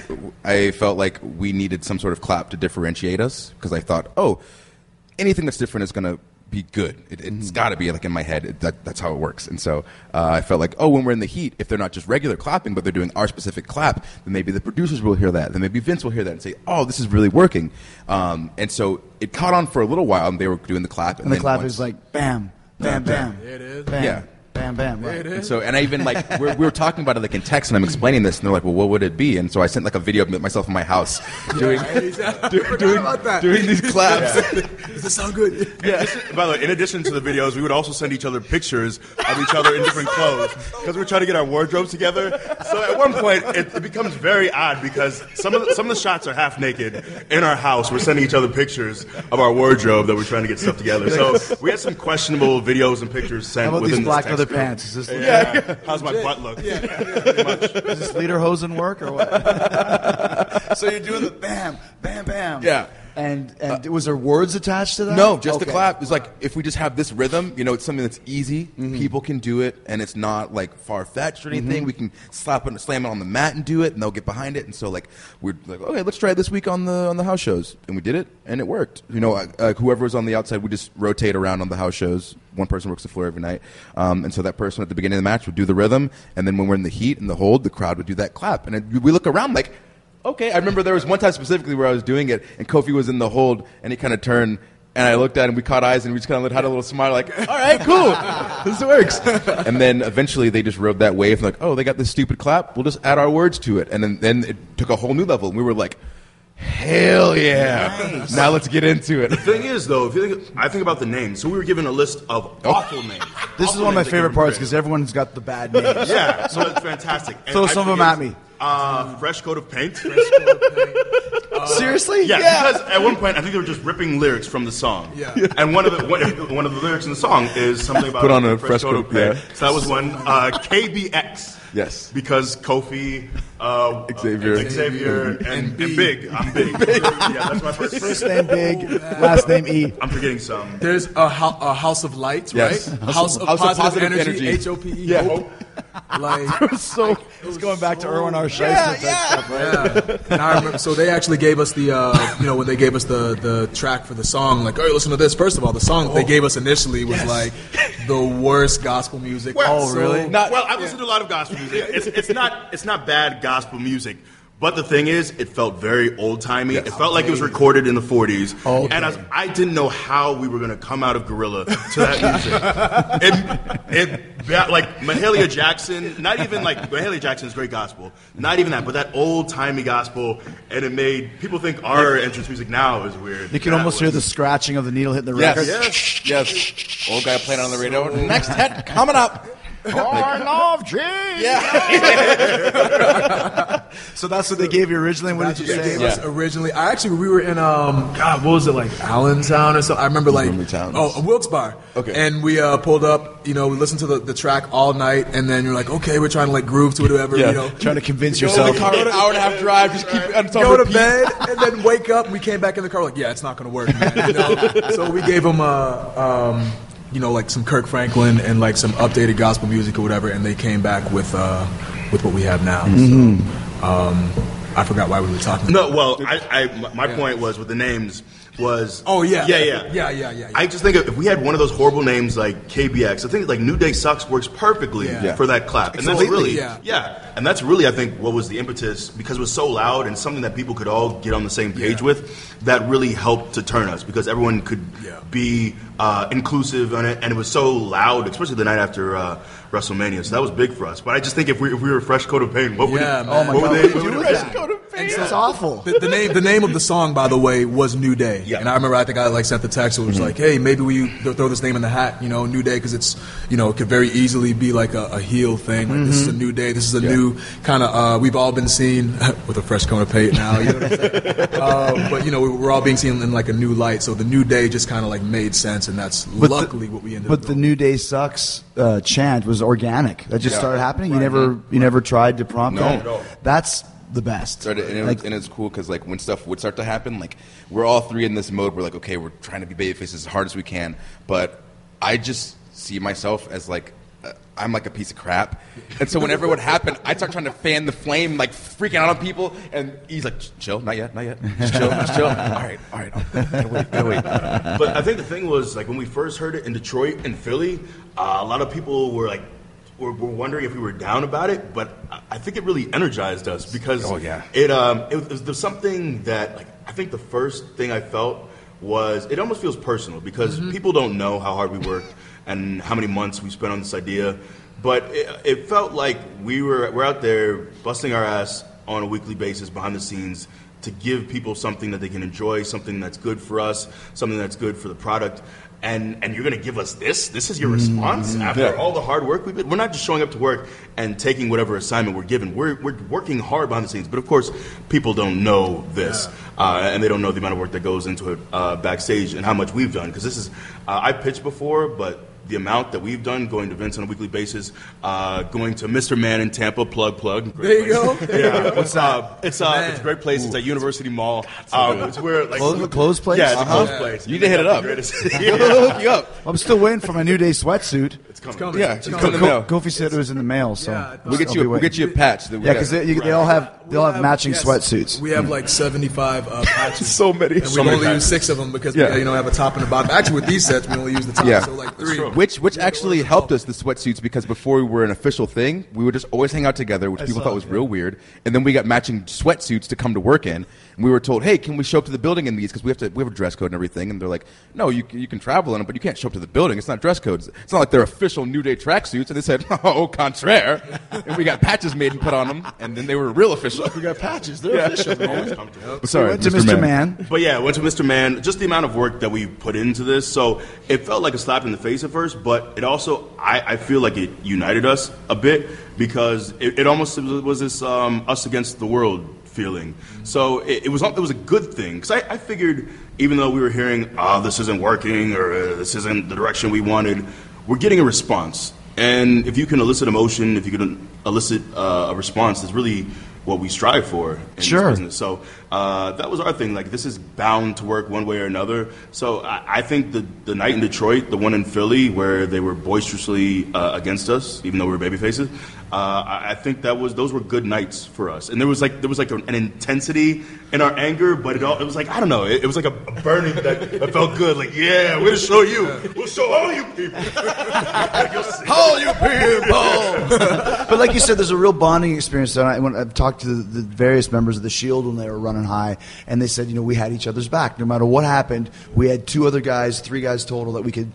I felt like we needed some sort of clap to differentiate us because I thought, oh, anything that's different is going to be good. It, it's got to be like in my head. It, that, that's how it works. And so uh, I felt like, oh, when we're in the heat, if they're not just regular clapping, but they're doing our specific clap, then maybe the producers will hear that. Then maybe Vince will hear that and say, oh, this is really working. Um, and so it caught on for a little while, and they were doing the clap. And, And the then clap once- is like bam, bam, bam. There it is. Bam, Yeah. Bam, bam. Right. And so, and I even like we're, we were talking about it like in text, and I'm explaining this, and they're like, "Well, what would it be?" And so I sent like a video of myself in my house doing doing, doing, about that. doing these claps. Does this sound good? Yeah. By the way, in addition to the videos, we would also send each other pictures of each other in different clothes because we're trying to get our wardrobes together. So at one point, it, it becomes very odd because some of the, some of the shots are half naked in our house. We're sending each other pictures of our wardrobe that we're trying to get stuff together. So we had some questionable videos and pictures sent. How about within these this black text leather group. Pants? Is this, Yeah. How's my butt look? is this lederhosen work or what? so you're doing the bam, bam, bam. Yeah. And and was there words attached to that? No, just the clap. It's like if we just have this rhythm, you know, it's something that's easy. Mm-hmm. People can do it, and it's not like far fetched or anything. We can slap it, slam it on the mat, and do it, and they'll get behind it. And so, like, we're like, okay, let's try it this week on the on the house shows, and we did it, and it worked. You know, uh, uh, whoever was on the outside, we just rotate around on the house shows. One person works the floor every night, um, and so that person at the beginning of the match would do the rhythm, and then when we're in the heat and the hold, the crowd would do that clap, and it, we look around like. Okay, I remember there was one time specifically where I was doing it, and Kofi was in the hold, and he kind of turned, and I looked at him, we caught eyes, and we just kind of had a little smile, like, all right, cool, this works. and then eventually they just rode that wave, like, oh, they got this stupid clap, we'll just add our words to it. And then, then it took a whole new level, and we were like, hell yeah, now let's get into it. The thing is, though, if you think, I think about the names. So we were given a list of awful names. This is one of my favorite parts because everyone's got the bad names. Yeah, so it's fantastic. And Throw I some of them at me. Uh, fresh coat of paint. Seriously? Yeah, because at one point I think they were just ripping lyrics from the song. Yeah. And one of the one, one of the lyrics in the song is something about Put on a fresh fresh coat of coat, yeah. paint. So that was one. Uh, KBX. Yes. Because Kofi, uh, Xavier. uh, Xavier, and, and, Big. I'm Big. yeah, that's my first. First name Big, last name E. I'm forgetting some. There's a, ho- a house of light, Yes. right? House House, of- of, House of positive, positive energy, energy. H O P E. Yeah. Hope. Like So it's going back to Irwin R. Schyster Yeah, type stuff, right? Yeah. And I remember, so they actually gave us the, uh, you know, when they gave us the, the track for the song, like, oh, listen to this. First of all, the song they gave us initially was like the worst gospel music. Well, So- well, I've listened to a lot of gospel music. It's, it's not it's not bad gospel music. But the thing is, it felt very old timey. It felt like it was recorded in the 40s. Okay. And I, was, I didn't know how we were going to come out of Gorilla to that music. it, it, that, like Mahalia Jackson, not even like Mahalia Jackson's great gospel. Not even that, but that old timey gospel. And it made people think our entrance music now is weird. You can That almost hear the scratching of the needle hitting the Yes. record. Yes. Yes. Old guy playing on the radio. Next hit coming up. I love Jesus. so that's what they gave you originally. What That's did you they say? gave us originally. I actually we were in um God, what was it like Allentown or something? I remember like Allentown. oh a Wilkes-Barre. Okay. And we uh, pulled up, you know, we listened to the, the track all night, and then you're like, okay, we're trying to like groove to it, whatever, Yeah. you know. Trying to convince Go in yourself. the car, an hour and a half drive, just keep it on Go to bed and then wake up. We came back in the car like, yeah, it's not going to work, man. You know? so we gave them, uh, um, you know, like some Kirk Franklin and like some updated gospel music or whatever, and they came back with uh, with what we have now. So, um, I forgot why we were talking. No, well, I, I my- my point was with the names was Oh, yeah. yeah yeah Yeah, yeah, yeah, yeah. I just think if we had one of those horrible names like KBX, I think like New Day Sucks works perfectly Yeah. for that clap, and that's Completely, really yeah. and that's really I think what was the impetus because it was so loud and something that people could all get on the same page Yeah. with. That really helped to turn us because everyone could Yeah. be uh, inclusive on it, and it was so loud, especially the night after. Uh, WrestleMania, so that was big for us. But I just think if we if we were a fresh coat of paint, what would Yeah, it, man. what Oh my would God, they what what would would you do with Fresh coat of paint. It's awful. The, the name, the name of the song, by the way, was New Day. Yeah. And I remember, I think I like sent the text. It was like, hey, maybe we throw this name in the hat, you know, New Day, because it's, you know, it could very easily be like a, a heel thing. Like this is a new day. This is a new kind of. Uh, we've all been seen with a fresh coat of paint now. You know what I'm saying? uh, but you know, we- we're all being seen in like a new light. So the New Day just kind of like made sense, and that's But the- luckily what we ended But up. But the. New Day Sucks uh, chant was organic. That just Yeah. started happening. You never, you never tried to prompt No. that. That's the best. started, and, it Like- was, and it's cool because like when stuff would start to happen, like we're all three in this mode. We're like, okay, we're trying to be babyface as hard as we can, but I just see myself as like. Uh, I'm like a piece of crap, and so whenever it would happen, I'd start trying to fan the flame, like freaking out on people. And he's like, "Chill, not yet, not yet, just chill, just chill." All right, all right, gotta wait, gotta wait. but I think the thing was like when we first heard it in Detroit and Philly, uh, a lot of people were like were, were wondering if we were down about it, but I- I think it really energized us because Oh, yeah. it um it was there's something that like I think the first thing I felt was it almost feels personal because people don't know how hard we worked and how many months we spent on this idea, but it, it felt like we were we're out there busting our ass on a weekly basis behind the scenes to give people something that they can enjoy, something that's good for us, something that's good for the product. And, and you're going to give us this? This is your response after Yeah. all the hard work we've been? We're not just showing up to work and taking whatever assignment we're given. We're, we're working hard behind the scenes. But of course, people don't know this. Uh, and they don't know the amount of work that goes into it uh, backstage and how much we've done. Because this is, uh, I pitched before, but the amount that we've done, going to Vince on a weekly basis, uh, going to Mr. Man in Tampa, plug plug. Great There you place. go. Yeah, it's, uh, it's uh, it's a great place. It's at University Mall. Um, it's where like Clothes- clothes place? Yeah, the Uh-huh. clothes Yeah. place. You need to hit it up. Greatest- hook you up. I'm still waiting for my New Day sweatsuit. It's coming. coming. Yeah, It's it's coming. coming in. Kofi said it was in the mail, so Yeah, We'll get you. be We'll get you a patch. that we Yeah, because they, they all have they all have matching yes, sweatsuits. We have like 75 uh, patches. So many. And we So many only use six of them because Yeah. we you know have a top and a bottom. Actually, with these sets, we only use the top. Yeah. So like three. Which which actually helped us the sweatsuits because before we were an official thing, we would just always hang out together, which people saw thought was it, real weird. And then we got matching sweatsuits to come to work in. And we were told, "Hey, can we show up to the building in these? Because we have to we have a dress code and everything." And they're like, "No, you can- you can travel in them, but you can't show up to the building. It's not dress codes. It's not like they're official New Day tracksuits." And they said, "Oh, contraire." and we got patches made and put on them, and then they were real official. We got patches. They're official. Sorry, Went to Mr. Man. But yeah, went to Mr. Man. Just the amount of work that we put into this. So it felt like a slap in the face at first, but it also, I, I feel like it united us a bit because it, it almost was this um, us against the world feeling. So it, it was it was a good thing because I, I figured even though we were hearing, oh, this isn't working or uh, this isn't the direction we wanted, we're getting a response. And if you can elicit emotion, if you can elicit uh, a response, that's really what we strive for in Sure. this business. So uh, that was our thing. Like this is bound to work one way or another. So I, I think the the night in Detroit, the one in Philly, where they were boisterously uh, against us, even though we were baby faces. Uh, I, I think that was those were good nights for us. And there was like there was like an, an intensity in our anger, but it all it was like I don't know. It, it was like a, a burning that, that felt good. Like yeah, we're gonna show you. We'll show all you people. All you people. but like you said, there's a real bonding experience. And I, when I've talked to the, the various members of the Shield when they were running high, and they said, you know, we had each other's back. No matter what happened, we had two other guys, three guys total that we could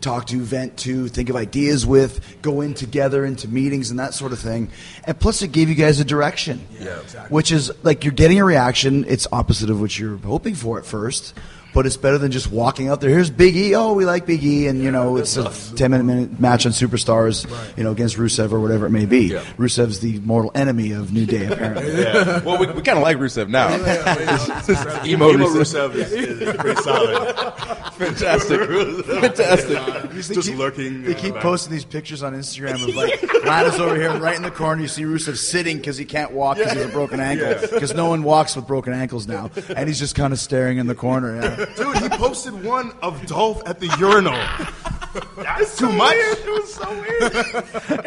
talk to, vent to, think of ideas with, go in together into meetings and that sort of thing. And plus, it gave you guys a direction, Yeah, exactly. which is like you're getting a reaction. It's opposite of what you're hoping for at first. But it's better than just walking out there. Here's Big E. Oh, we like Big E, and you know it's a ten minute minute match on Superstars, you know, against Rusev or whatever it may be. Rusev's the mortal enemy of New Day, apparently. well, we, we kind of like Rusev now. Emo, Emo Rusev, Rusev. is, is pretty solid. Fantastic. Fantastic. Just lurking. They uh, keep back. posting these pictures on Instagram of like Lana's over here, right in the corner. You see Rusev sitting because he can't walk because he has a broken ankle. Because no one walks with broken ankles now, and he's just kind of staring in the corner. Yeah. Dude, he posted one of Dolph at the urinal. That's too much. It was so weird.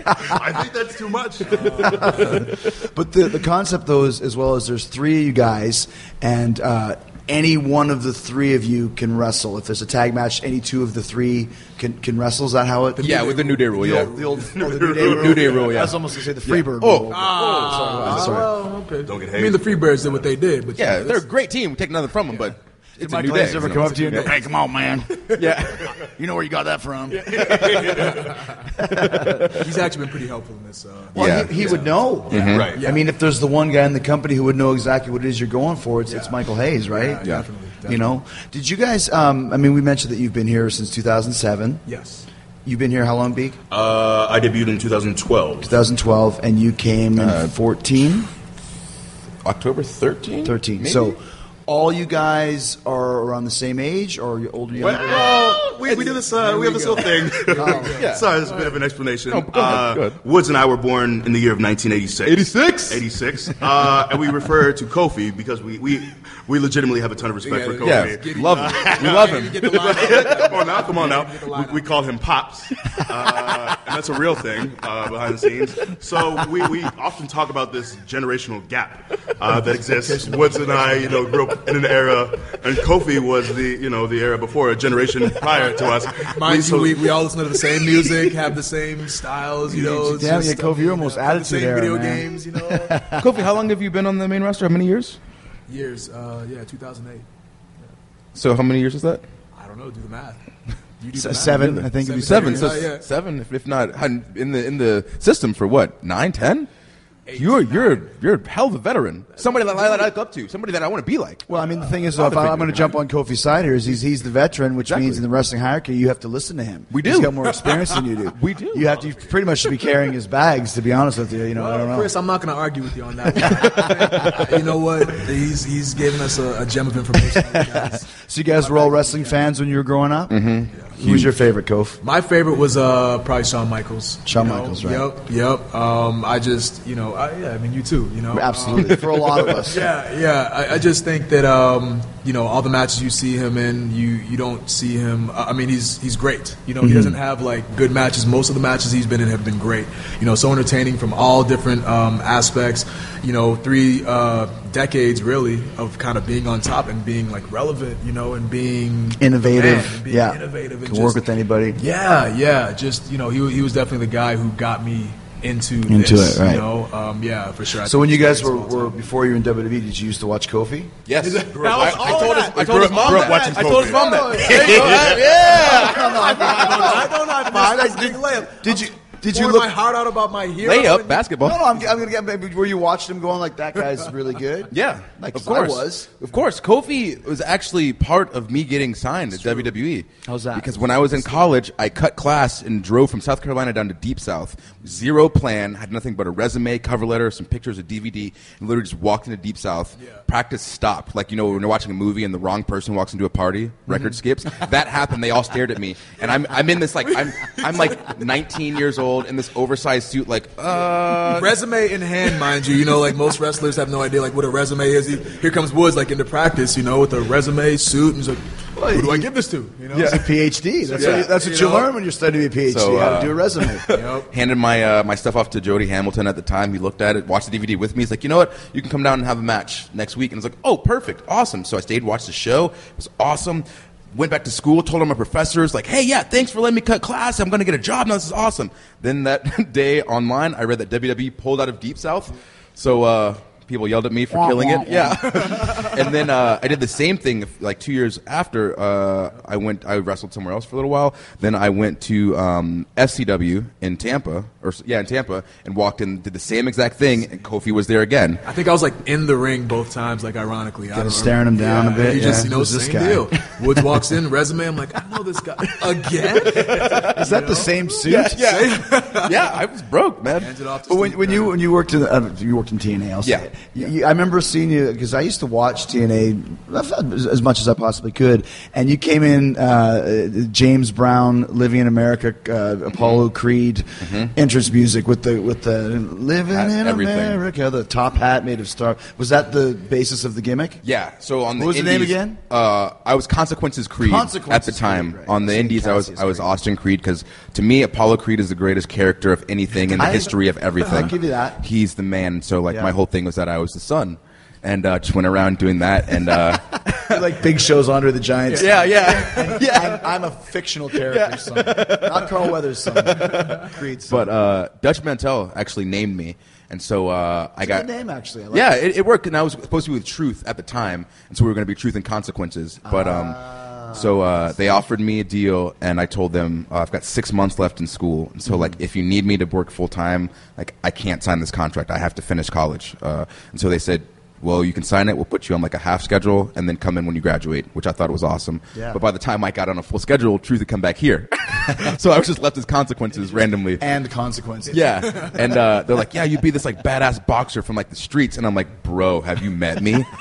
I think that's too much. But the the concept though is as well as there's three of you guys, and uh, any one of the three of you can wrestle. If there's a tag match, any two of the three can can wrestle. Is that how it? Yeah, with the New Day rule. The Yeah. old, the old oh, the New Day rule. New Day rule, yeah. I was almost gonna say the Freebird Oh. rule. Ah, sorry. well, okay. Don't get I mean, the Freebirds did what they did, but Yeah, you know, they're a great team. We take nothing from them, but Did it's a Michael new. Hayes ever come up to you and go, "Hey, come on, man! Yeah. You know where you got that from?" he's actually been pretty helpful in this. Uh, Well, Yeah. he, he would know. Right. I mean, if there's the one guy in the company who would know exactly what it is you're going for, it's, it's Michael Hayes, right? Yeah, definitely, You know, did you guys? Um, I mean, we mentioned that you've been here since 2007. yes. You've been here how long, Beak? Uh, I debuted in 2012. 2012, and you came in 14, October 13? 13. Maybe? So, all you guys are around the same age, or are you're older, younger? Well, we, we do this. Uh, we have this little thing. Yeah. Sorry, this is a bit of an explanation. No, go ahead, uh, go ahead. Woods and I were born in the year of 1986. 86? 86. Uh, and we refer to Kofi because we, we, we legitimately have a ton of respect for Kofi. Yeah, love him. We love him. Get the line out. come on now, come on now. Get the line We, we call him Pops, uh, and that's a real thing uh, behind the scenes. So we, we often talk about this generational gap uh, that exists. Woods and I, you know, grew up in an era, and Kofi was the you know the era before, a generation prior to us. Mind so- you, we, we all listen to the same music, have the same styles, you know. Damn, yeah, Kofi, you're almost uh, the attitude same era, video man. games, you know. Kofi, how long have you been on the main roster? How many years? Years, uh, yeah, 2008. So how many years is that? I don't know, do the math. You do Se- the math. seven, I think. it'd be Seven. So Yeah, yeah. seven, if, if not in the in the system for what nine, ten? You're you're you're a hell of a veteran. Somebody that I, that I look up to. Somebody that I want to be like. Well, I mean, the thing is, though, if I, I'm going to jump on Kofi's side here, is he's, he's the veteran, which means in the wrestling hierarchy, you have to listen to him. We He's do. got more experience than you do. We do. You have to you pretty much should be carrying his bags, to be honest with you. You know, I don't know. Chris, I'm not going to argue with you on that. one. you know what? He's he's given us a, a gem of information. So you guys were all wrestling fans when you were growing up? Mm-hmm. Who was your favorite, Kof? My favorite was uh, probably Shawn Michaels. Shawn You know, Michaels, right. Yep, yep. Um, I just, you know, I, yeah, I mean, you too, you know. Absolutely, for a lot of us. Yeah, yeah. I, I just think that um, you know all the matches you see him in, you you don't see him. I mean, he's he's great. You know, he doesn't have like good matches. Most of the matches he's been in have been great. You know, so entertaining from all different um, aspects. You know, three uh, decades really of kind of being on top and being like relevant. You know, and being Innovative, man and being yeah. innovative. And Can work with anybody. yeah, yeah. Just you know, he he was definitely the guy who got me into Into this, it, right. You know, um, yeah, for sure. I So when you guys were, were before you were in WWE, did you used to watch Kofi? Yes. was I, all I told his, that. I told his mom that. I told his mom that. There you go. yeah. I don't know. I did, layup. Did you did you look? my heart out about my hero? Layup, and- basketball. No, no, I'm, I'm gonna get. Maybe where you watched him going like that guy's really good. Yeah, like of 'cause I course. was. Of course, Kofi was actually part of me getting signed at WWE. How's that? Because when I was in college, I cut class and drove from South Carolina down to Deep South. Zero plan, had nothing but a resume, cover letter, some pictures, a DVD, and literally just walked into Deep South. Practice stopped. Like you know when you're watching a movie and the wrong person walks into a party, record skips. That happened. They all stared at me, and I'm I'm in this like I'm I'm like 19 years old in this oversized suit, like uh. resume in hand, mind you. You know, like most wrestlers have no idea like what a resume is. Here comes Woods, like into practice, you know, with a resume suit, and he's like, "Who do I give this to?" You know, It's a PhD. That's Yeah. what you, that's what You you, know? learn when you're studying a PhD. So, how uh, to do a resume. Yep. handed my uh, my stuff off to Jody Hamilton at the time. He looked at it, watched the DVD with me. He's like, you know what? You can come down and have a match next week. And I was like, oh, perfect, awesome. So I stayed, watched the show. It was awesome. Went back to school, told all my professors, like, hey, yeah, thanks for letting me cut class. I'm going to get a job now. This is awesome. Then that day online, I read that WWE pulled out of Deep South. So uh, people yelled at me for killing it. Yeah. and then uh, I did the same thing like two years after. Uh, I went, I wrestled somewhere else for a little while. Then I went to um, FCW in Tampa, or yeah, in Tampa, and walked in, did the same exact thing, and Kofi was there again. I think I was like in the ring both times, like ironically. I Kinda don't staring him down yeah, a bit, He just, yeah. you know, this same guy? deal. Woods walks in, resume. I'm like, I know this guy again. Is that the same suit? Yeah, yeah, I was broke, man. Handed off to But when, Steve when you when you worked in uh, you worked in TNA, I'll say Yeah. it. You- you- I remember seeing you because I used to watch TNA as, as much as I possibly could, and you came in uh, James Brown, "Living in America," uh, Apollo Creed entrance music with the with the "Living Hat, in everything. America," the top hat made of star. Was that the basis of the gimmick? Yeah. So on the What was the name again? Uh, I was Consequences Creed Consequences at the time. Creed, right. On the St. Indies, I was Cassius I was Creed. Austin Creed because to me, Apollo Creed is the greatest character of anything in the I- history of everything. I'll give you that. He's the man. So like Yeah. my whole thing was that I was the son, and uh, just went around doing that. And uh, like big shows under the Giants. yeah, yeah, yeah. I'm, I'm a fictional character, son. not Carl Weathers' son. Creed's son. But uh, Dutch Mantell actually named me, and so uh, I a got good name actually. I like yeah, it, it worked, and I was supposed to be with Truth at the time, and so we were going to be Truth and Consequences. But um, Ah. So uh, they offered me a deal, and I told them uh, I've got six months left in school, and so like if you need me to work full time, like I can't sign this contract. I have to finish college, uh, and so they said. Well, you can sign it. We'll put you on like a half schedule, and then come in when you graduate, which I thought was awesome. Yeah. But by the time I got on a full schedule, Truth had come back here, so I was just left as consequences randomly. and consequences. Yeah, and uh, they're like, "Yeah, you'd be this like badass boxer from like the streets," and I'm like, "Bro, have you met me?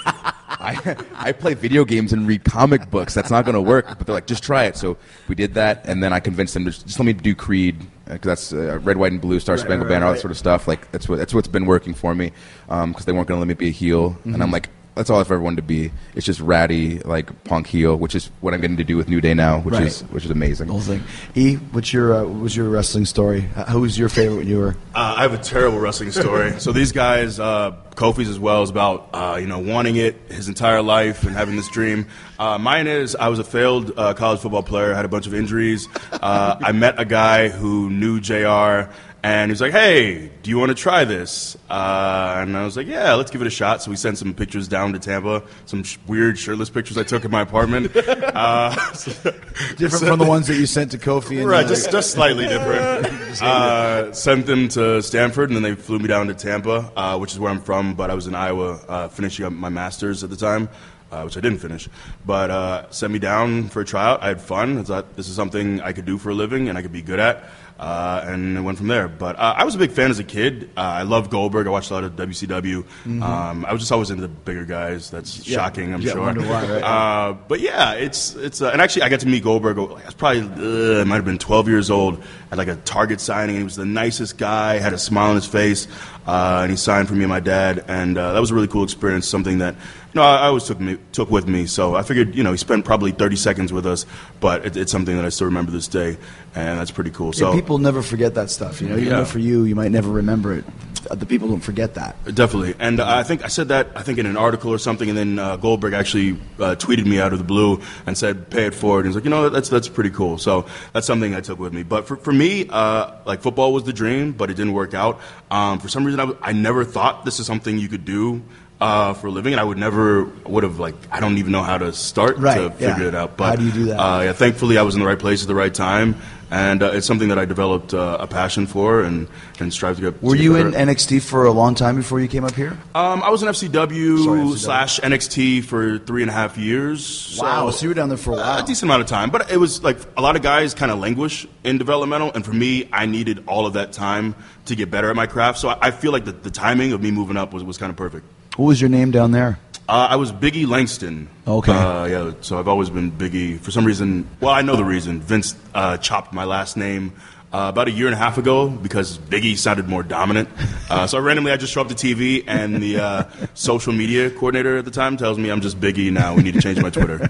I I play video games and read comic books. That's not gonna work." But they're like, "Just try it." So we did that, and then I convinced them to just, just let me do Creed because that's uh, red, white, and blue, Star Spangled right, Banner, all that sort of stuff. Like that's what that's what's been working for me because they weren't gonna let me be a heel, and I'm like. That's all I've ever wanted to be. It's just ratty, like punk heel, which is what I'm getting to do with New Day now, which Right. is which is amazing. The whole thing. E, what's your uh, what was your wrestling story? Uh, Who was your favorite when you were? Uh, I have a terrible wrestling story. so these guys, uh, Kofi's as well, is about uh, you know wanting it his entire life and having this dream. Uh, mine is I was a failed uh, college football player, had a bunch of injuries. Uh, I met a guy who knew Jr. And he was like, "Hey, do you want to try this?" Uh, and I was like, "Yeah, let's give it a shot." So we sent some pictures down to Tampa, some sh- weird shirtless pictures I took in my apartment. Uh, Different from the ones that you sent to Kofi. And right, uh, just just slightly different. Uh, sent them to Stamford, and then they flew me down to Tampa, uh, which is where I'm from. But I was in Iowa, uh, finishing up my master's at the time. uh, which I didn't finish. But uh, sent me down for a tryout. I had fun. I thought this is something I could do for a living and I could be good at. Uh, and it went from there. But uh, I was a big fan as a kid. Uh, I loved Goldberg. I watched a lot of WCW. Um, I was just always into the bigger guys. That's Mm-hmm. Yeah. shocking, I'm Yeah, sure. why, right? Uh, but yeah, it's it's uh, and actually I got to meet Goldberg. I was probably uh, I might have been 12 years old at like a Target signing. He was the nicest guy, had a smile on his face, uh, and he signed for me and my dad, and uh, that was a really cool experience. Something that know I, always took me took with me. So I figured you know he spent probably 30 seconds with us, but it, it's something that I still remember this day, and that's pretty cool. So Yeah, people never forget that stuff. You know, even Yeah. though for you, you might never remember it. The people don't forget that. Definitely, and uh, I think I said that I think in an article or something, and then uh, Goldberg actually uh, tweeted me out of the blue and said, "Pay it forward." And he's like, "You know, that's that's pretty cool." So that's something I took with me. But for for me, uh, like football was the dream, but it didn't work out. Um, for some reason, I, w- I never thought this is something you could do. Uh, for a living, and I would never would have like I don't even know how to start Right, to figure yeah. it out. But How do you do that? Uh, yeah, thankfully I was in the right place at the right time, and uh, it's something that I developed uh, a passion for and and strive to get. to Were get you better in. NXT for a long time before you came up here? Um, I was in FCW, Sorry, FCW. slash NXT for three and a half years. Wow, so you were down there for a while. A decent amount of time, but it was like a lot of guys kind of languish in developmental, and for me, I needed all of that time to get better at my craft. So I, I feel like the, the timing of me moving up was, was kind of perfect. What was your name down there? Uh, I was Biggie Langston. Okay. Uh, yeah, so I've always been Biggie. For some reason, well, I know the reason. Vince uh, chopped my last name uh, about a year and a half ago because Biggie sounded more dominant. Uh, so randomly, I just show up to TV, and the uh, social media coordinator at the time tells me I'm just Biggie now. We need to change my Twitter.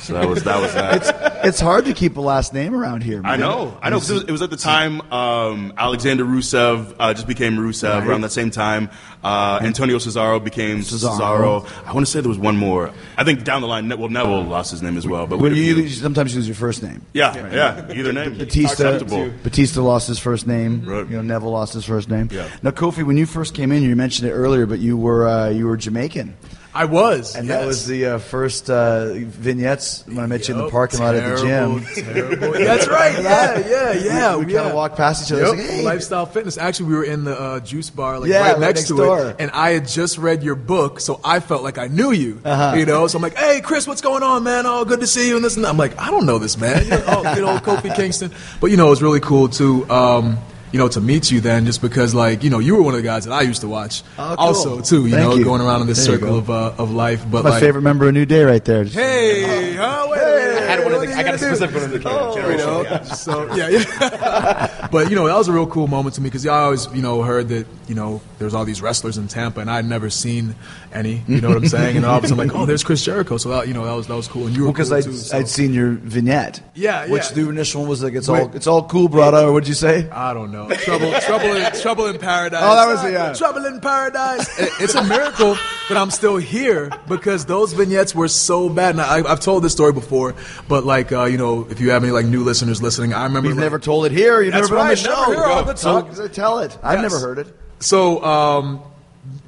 So that was that was that. It's hard to keep a last name around here. Man. I know, I know. 'cause it, was, it was at the time um, Alexander Rusev uh, just became Rusev Right. around that same time. Uh, Antonio Cesaro became Cesaro. Cesaro. I want to say there was one more. I think down the line, well, Neville lost his name as well. But we But you, you sometimes use your first name. yeah, yeah, either name. Batista. Batista lost his first name. Right. You know, Neville lost his first name. Yeah. Now, Kofi, when you first came in, you mentioned it earlier, but you were uh, you were Jamaican, I was. and yes. that was the uh, first uh, vignettes when I met you in the parking lot at the gym. That's right. Yeah, yeah, yeah. We, we yeah. kind of walked past each other. Yep. Like, hey, Lifestyle fitness. Actually, we were in the uh, juice bar, like Yeah, right, right next, next to door. it, and I had just read your book, so I felt like I knew you. Uh-huh. You know, so I'm like, "Hey, Chris, what's going on, man? Oh, good to see you." And this and that. I'm like, "I don't know this man." You know, oh, you know, Kofi Kingston. But you know, it was really cool too. Um, you know, to meet you then, just because, like, you know, you were one of the guys that I used to watch, Oh, cool. also too. You Thank know, you. going around in this There circle of uh, of life. But my like, favorite member of New Day right there. Hey, huh? Wait a minute. I had one of the, I got a you do? specific one of the Oh, you know, yeah. so yeah, yeah. but you know, that was a real cool moment to me because I always, you know, heard that you know there's all these wrestlers in Tampa, and I'd never seen any. You know what I'm saying? And then all of a sudden, I'm like, oh, there's Chris Jericho. So that, you know, that was that was cool, and you were Because cool I'd, too. so- I'd seen your vignette. Yeah, Which the initial one was like, it's all it's all cool, brother. Or what'd you say? I don't know. Trouble, trouble, in, trouble in paradise. Oh, that was the, yeah. Trouble in paradise. It- it's a miracle that I'm still here because those vignettes were so bad. And I, I've told this story before, but like, uh, you know, if you have any like new listeners listening, I remember. you've like- never told it here. You've never been right, on the show. on the so tell it. I've Yes. never heard it. So, um,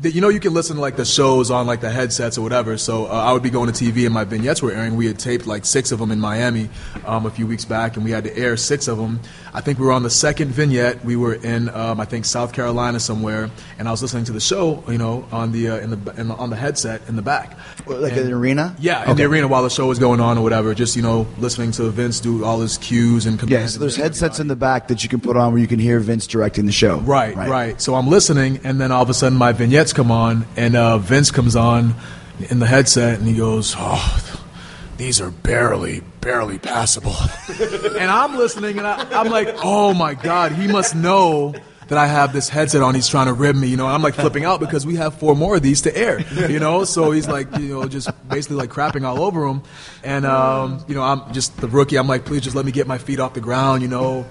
the, you know, you can listen to like the shows on like the headsets or whatever. So uh, I would be going to TV and my vignettes were airing. We had taped like six of them in Miami um, a few weeks back, and we had to air six of them. I think we were on the second vignette. We were in, um, I think, South Carolina somewhere, and I was listening to the show, you know, on the uh, in the, in the on the headset in the back. Like And- an arena? Yeah, in the arena while the show was going on or whatever. Just you know, listening to Vince do all his cues and Yeah, so there's headsets in the back that you can put on where you can hear Vince directing the show. Right, right, So I'm listening, and then all of a sudden my vignettes come on, and uh, Vince comes on in the headset, and he goes, "Oh, these are barely, barely passable." and I'm listening, and I, I'm like, "Oh my God, he must know." That I have this headset on, he's trying to rib me, you know. And I'm like flipping out because we have four more of these to air, you know. So he's like, you know, just basically like crapping all over him, and um, you know, I'm just the rookie. I'm like, please just let me get my feet off the ground, you know.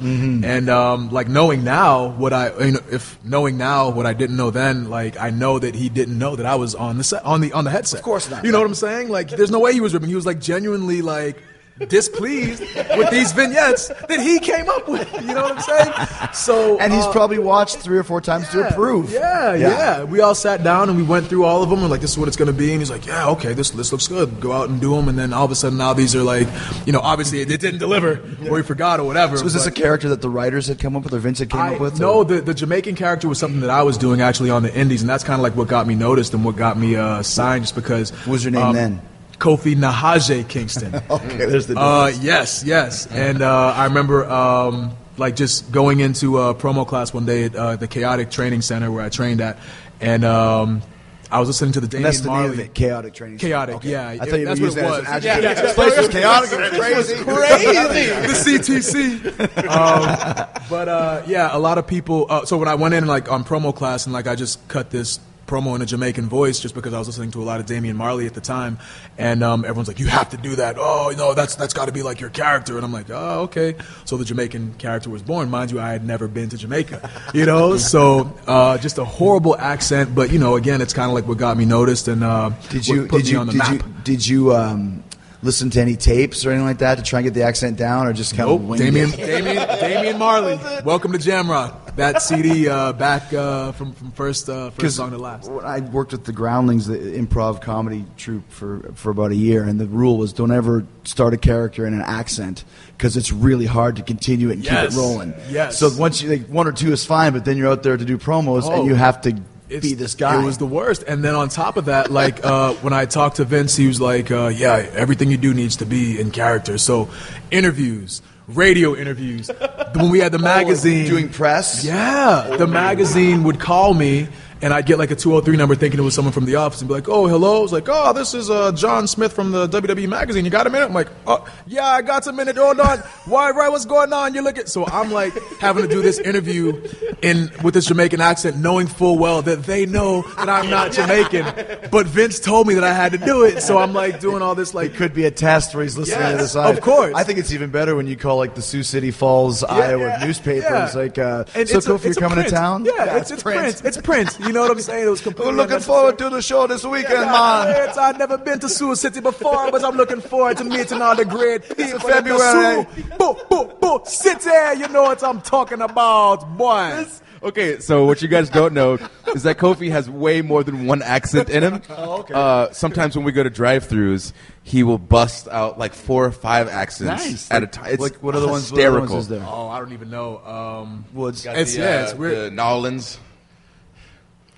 And um, like knowing now what I, you know, if knowing now what I didn't know then, like I know that he didn't know that I was on the set, on the on the headset. Of course not. You know what I'm saying? Like, there's no way he was ripping. He was like genuinely like displeased with these vignettes that he came up with. You know what I'm saying? So And he's uh, probably watched three or four times to approve. yeah, yeah, We all sat down and we went through all of them and like, this is what it's going to be. And he's like, yeah, okay, this this looks good. Go out and do them. And then all of a sudden now these are like, you know, obviously it, didn't deliver or we forgot or whatever. So was this a character that the writers had come up with or Vincent came I, up with? no, or- the, the Jamaican character was something that I was doing actually on the Indies, and that's kind of like what got me noticed and what got me uh, signed, just because. What was your name um, then? Kofi Nahaje Kingston. Okay, there's the Uh, difference. yes, yes. And uh, I remember um, like just going into a promo class one day at uh, the Chaotic Training Center where I trained at, and um, I was listening to the And Damian that's the name Marley. of it, chaotic training. Chaotic, Okay. yeah. I thought you That's were what using it that as an was. adjective. Yeah, yeah. This place was chaotic. It was crazy. crazy. the CTC. Um, but uh, yeah, a lot of people. Uh, so when I went in like on promo class and like I just cut this promo in a Jamaican voice just because I was listening to a lot of Damian Marley at the time, and um, everyone's like, "You have to do that." Oh, no, that's that's got to be like your character, and I'm like, "Oh, okay." So the Jamaican character was born. Mind you, I had never been to Jamaica, you know. so uh, just a horrible accent, but you know, again, it's kind of like what got me noticed and uh, Did you put did me you on the did map. you did you um, listen to any tapes or anything like that to try and get the accent down, or just kind Nope, of wing Damian, it? Damian, Damian Marley. Welcome to Jamrock. That CD uh, back uh, from from first uh, first song to last. I worked with the Groundlings, the improv comedy troupe, for for about a year, and the rule was don't ever start a character in an accent because it's really hard to continue it and Yes. keep it rolling. Yes. So once you like one or two is fine, but then you're out there to do promos Oh. and you have to be this guy. It was the worst. And then on top of that, like uh, when I talked to Vince, he was like, uh, "Yeah, everything you do needs to be in character." So interviews, radio interviews. when we had the magazine Oh, doing press. Yeah, the magazine would call me, and I'd get like a 203 number thinking it was someone from the office and be like, oh, hello. It's like, oh, this is uh, John Smith from the WWE magazine. You got a minute? I'm like, oh, yeah, I got a minute. Hold on. Why, right? What's going on? You're looking. So I'm like having to do this interview in with this Jamaican accent, knowing full well that they know that I'm not Jamaican. But Vince told me that I had to do it. So I'm like doing all this like It could be a test where he's listening to Yes, the side. of course. I think it's even better when you call like the Sioux City Falls, Iowa yeah, newspapers. yeah. Like, uh, And so it's a- Kofi, you're coming to town? Yeah, it's, it's Prince. It's Prince. You know what I'm saying? It was completely We're looking forward to the show this weekend, Yeah, man. it's- I've never been to Sioux City before, but I'm looking forward to meeting all the great people. in February. The Sioux, boo, boo, boo, city, you know what I'm talking about, boy. Okay, so what you guys don't know is that Kofi has way more than one accent in him. Oh, okay. Uh, sometimes when we go to drive-throughs, he will bust out like four or five accents Nice. at a time. It's Like, what are the ones- what are the ones is there? Oh, I don't even know. Um, Woods. Got It's- the, yeah, uh, it's weird. The Nolans.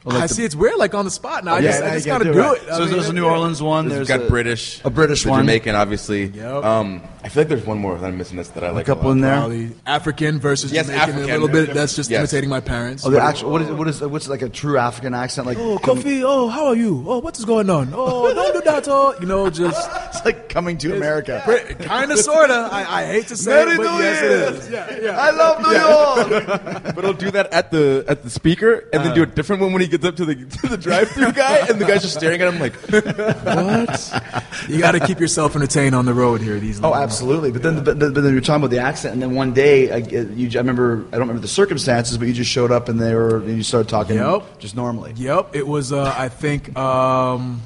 I see it's weird, like on the spot now. I Yeah, just, I just gotta gotta do do it. it. I So mean, there's a New yeah. Orleans one. There's There's got British, a British one. Jamaican, obviously. Yep. Um, I feel like there's one more that I'm missing. That's that I like. A couple lot. in there. Probably African versus Yes, Jamaican African. a little bit. That's just Yes. imitating my parents. Oh, the actual. What is? What is? What's like a true African accent? Like, Oh, Kofi, oh, how are you? Oh, what is going on? Oh, don't do that. Oh, you know, just it's like coming to America. kind of, sort of. I, I hate to say Merry it, but New yes, Year. it is. Yeah, yeah. I love New York. But he'll do that at the at the speaker, and then do a different one when he gets up to the to the drive-through guy, and the guy's just staring at him like, "What?" You got to keep yourself entertained on the road here. These. Oh, absolutely. But then, but, but then you're talking about the accent, and then one day, I, you, I remember, I don't remember the circumstances, but you just showed up and they were, and you started talking Yep. just normally. Yep. It was. Uh, I think. Um,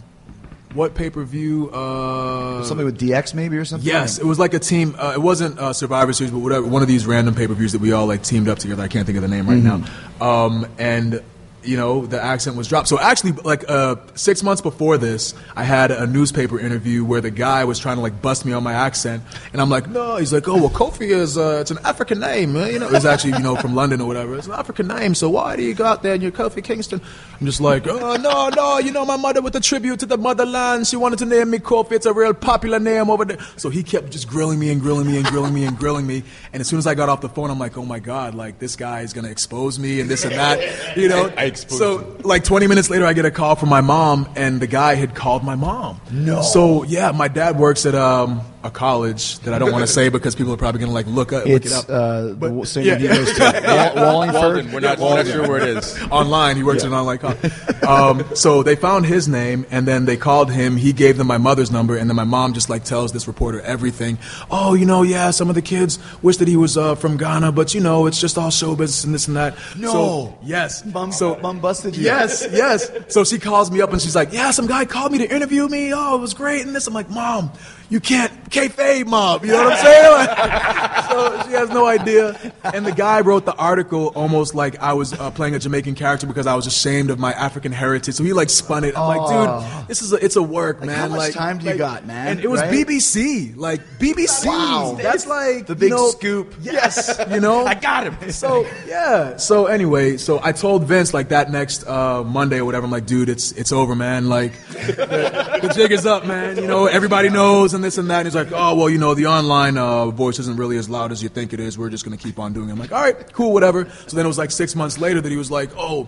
what pay per view? Uh, Something with DX maybe or something. Yes, it was like a team. Uh, it wasn't uh, Survivor Series, but whatever. One of these random pay per views that we all like teamed up together. I can't think of the name right now. Um, and you know, the accent was dropped. So actually, like uh, six months before this, I had a newspaper interview where the guy was trying to like bust me on my accent, and I'm like, no. He's like, oh well, Kofi is uh, it's an African name. You know, it's actually you know from London or whatever. It's an African name. So why do you go out there and you're Kofi Kingston? I'm just like, oh no, no. You know, my mother with a tribute to the motherland. She wanted to name me Kofi. It's a real popular name over there. So he kept just grilling me and grilling me and grilling me and grilling me. And as soon as I got off the phone, I'm like, oh my god, like this guy is gonna expose me and this and that. You know. I exposed so like 20 minutes later, I get a call from my mom, and the guy had called my mom. No. So yeah, my dad works at um, a college that I don't want to say because people are probably gonna like look, up, look it It's up. uh, But- the St. yeah. Eddie goes to Wal- Wallingford. Walden, we're not, we're not sure where it is. online. He works in an online college. Um, so they found his name, and then they called him. He gave them my mother's number, and then my mom just like tells this reporter everything. Oh, you know, yeah, some of the kids wish that he was uh, from Ghana, but you know, it's just all show business and this and that. No. So, yes. Mom- so mom busted you. Yes, yes. So she calls me up and she's like, "Yeah, some guy called me to interview me. Oh, it was great." And this, I'm like, "Mom, you can't kayfabe, mob. You know what I'm saying?" so she has no idea. And the guy wrote the article almost like I was uh, playing a Jamaican character because I was ashamed of my African heritage. So he like spun it. I'm like, dude, this is a, it's a work, man. how much like, time do you like- got, man? And it was Right? BBC, like BBC. Wow. That's like The big you know, scoop. Yes, you know. I got him. So yeah. So anyway, so I told Vince like that next uh, Monday or whatever. I'm like, dude, it's it's over, man. Like the, the jig is up, man. You know, everybody knows and this and that. And he's like, oh well, you know, the online uh, voice isn't really as loud as you think it is. We're just gonna keep on doing it. I'm like, all right, cool, whatever. So then it was like six months later that he was like, oh,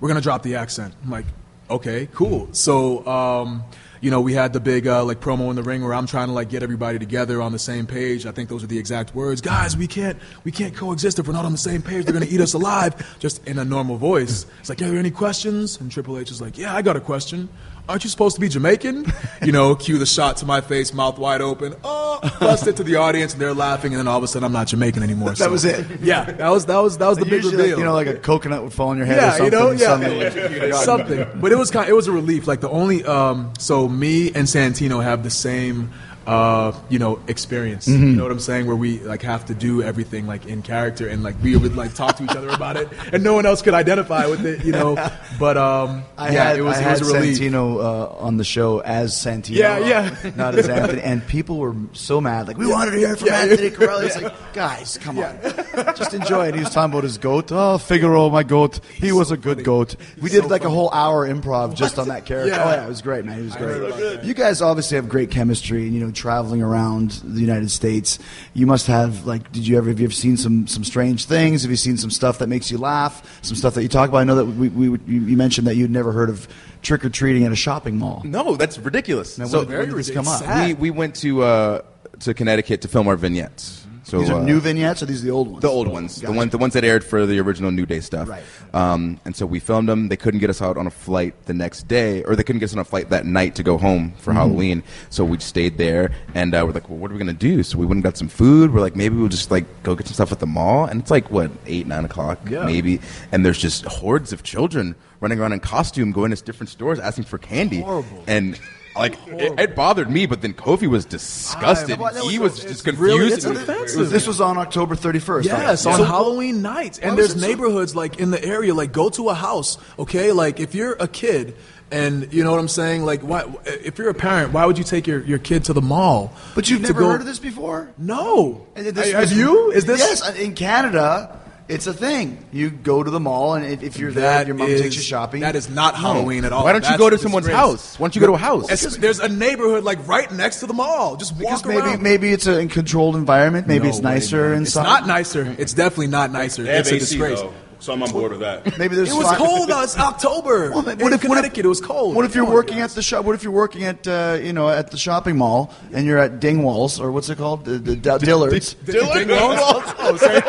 we're gonna drop the accent. I'm like, okay, cool. So, um, you know, we had the big uh, like promo in the ring where I'm trying to like get everybody together on the same page. I think those are the exact words. Guys, we can't we can't coexist if we're not on the same page. They're gonna eat us alive. Just in a normal voice. It's like, are there any questions? And Triple H is like, yeah, I got a question. Aren't you supposed to be Jamaican? You know, cue the shot to my face, mouth wide open. Oh, bust it to the audience, and they're laughing, and then all of a sudden, I'm not Jamaican anymore. That was it. Yeah, that was that was that was the big reveal like, you know, like a coconut would fall on your head or yeah, something. you know, yeah, suddenly- something. But it was kind, Of, it was a relief. Like the only, um, so me and Santino have the same, uh, you know, experience. Mm-hmm. You know what I'm saying? Where we like have to do everything like in character, and like we would like talk to each other about it, and no one else could identify with it. You know, but um, I yeah, had, it was I it was had a relief. Santino uh, on the show as Santino. Yeah, yeah. Not as Anthony. And people were so mad. Like, we wanted to hear from Yeah. Anthony Carelli. It's like, guys, come on. Just enjoy it. He was talking about his goat. Oh, Figaro, my goat. He was a good goat. We did so like a whole hour improv just on that character. Yeah. Oh, yeah, it was great, man. He was great. You guys obviously have great chemistry, and, you know, traveling around the United States. You must have, like, did you ever, have you ever seen some, some strange things? Have you seen some stuff that makes you laugh? Some stuff that you talk about? I know that we, we, you you mentioned that you'd never heard of trick or treating at a shopping mall. No, that's ridiculous. Now, so when, when did this come up? ridiculous. we, we went to uh, to Connecticut to film our vignettes. So These are uh, new vignettes, or these are the old ones? The old ones, the ones, the ones that aired for the original New Day stuff. Right. Um, and so we filmed them. They couldn't get us out on a flight the next day, or they couldn't get us on a flight that night to go home for Mm-hmm. Halloween. So we stayed there, and uh, we're like, well, what are we gonna do? So we went and got some food. We're like, maybe we'll just like go get some stuff at the mall. And it's like what eight, nine o'clock, Yeah. maybe. And there's just hordes of children running around in costume, going to different stores asking for candy. Horrible. And like it, it bothered me, but then Kofi was disgusted. Well, that he was- was just confused. really- it's It was- offensive. This was on October 31st. Yes, right? on So- Halloween nights. And there's was it so- neighborhoods like in the area, like go to a house, okay? Like if you're a kid and you know what I'm saying, like why if you're a parent, why would you take your, your kid to the mall? But you've never go- heard of this before? No. And this have was- you? Is this Yes, in Canada, it's a thing. You go to the mall, and if, if you're there, That your mom is- takes you shopping. That is not Halloween at all. Why don't you That's go to someone's disgrace. house? Why don't you go to a house? It's- there's a neighborhood like right next to the mall. Just walk because maybe around. maybe it's a controlled environment. Maybe No it's way, nicer man. inside. It's not nicer. It's definitely not nicer. They have It's a AC, disgrace. though, so I'm on board with that. Maybe there's It was fi- cold. though. It's October. Well, but in Connecticut, it was cold. What if you're Come on, working guys. at the shop? What if you're working at uh, you know at the shopping mall and you're at Dingwalls or what's it called? The, the, the Dillards. Oh, sorry.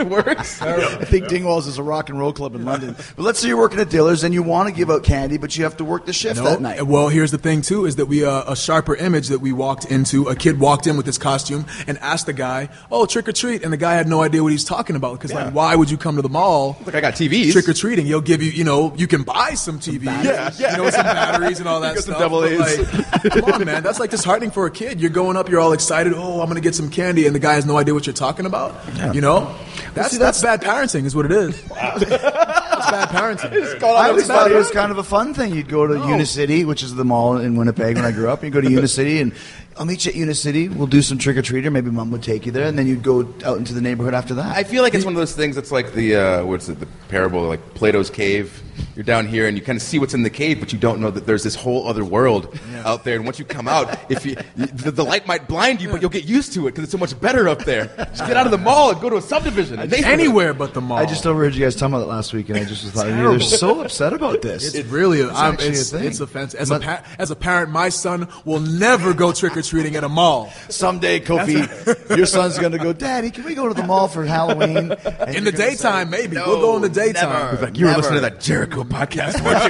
it works. I think Dingwalls is a rock and roll club in London. But let's say you're working at Dillard's and you want to give out candy, but you have to work the shift No. that night. Well, here's the thing too: is that we uh, a sharper image that we walked into. A kid walked in with his costume and asked the guy, "Oh, trick or treat," and the guy had no idea what he's talking about because like, why would you come to the mall? Like I got TVs. Trick or treating, he'll give you, you know, you can buy some TVs, Yeah, yeah. you know, some batteries and all that Get some stuff. double A's. like, come on, man, that's like disheartening for a kid. You're going up, you're all excited. Oh, I'm gonna get some candy, and the guy has no idea what you're talking about. You know, that's see, that's bad parenting, is what it is. that's bad parenting. I always thought it was kind of a fun thing. You'd go to Unicity, which is the mall in Winnipeg when I grew up. You'd go to Unicity and I'll meet you at Unicity. We'll do some trick or treat, or maybe mom would take you there, and then you'd go out into the neighborhood after that. I feel like it's one of those things that's like the uh, what's it, the parable like Plato's cave. You're down here and you kind of see what's in the cave, but you don't know that there's this whole other world out there. And once you come out, if you the, the light might blind you, but you'll get used to it because it's so much better up there. Just get out of the mall and go to a subdivision. a neighborhood. Anywhere but the mall. I just overheard you guys talking about it last week, and I just thought terrible. you're so upset about this. It's really, I'm, it's, a thing. it's offensive. As a, pa- as a parent, my son will never go trick or treating at a mall. Someday, Kofi, your son's going to go, Daddy, can we go to the mall for Halloween? And In the daytime, say, maybe. "No, we'll go in the daytime. never, Like, you were never." listening to that Jericho podcast, weren't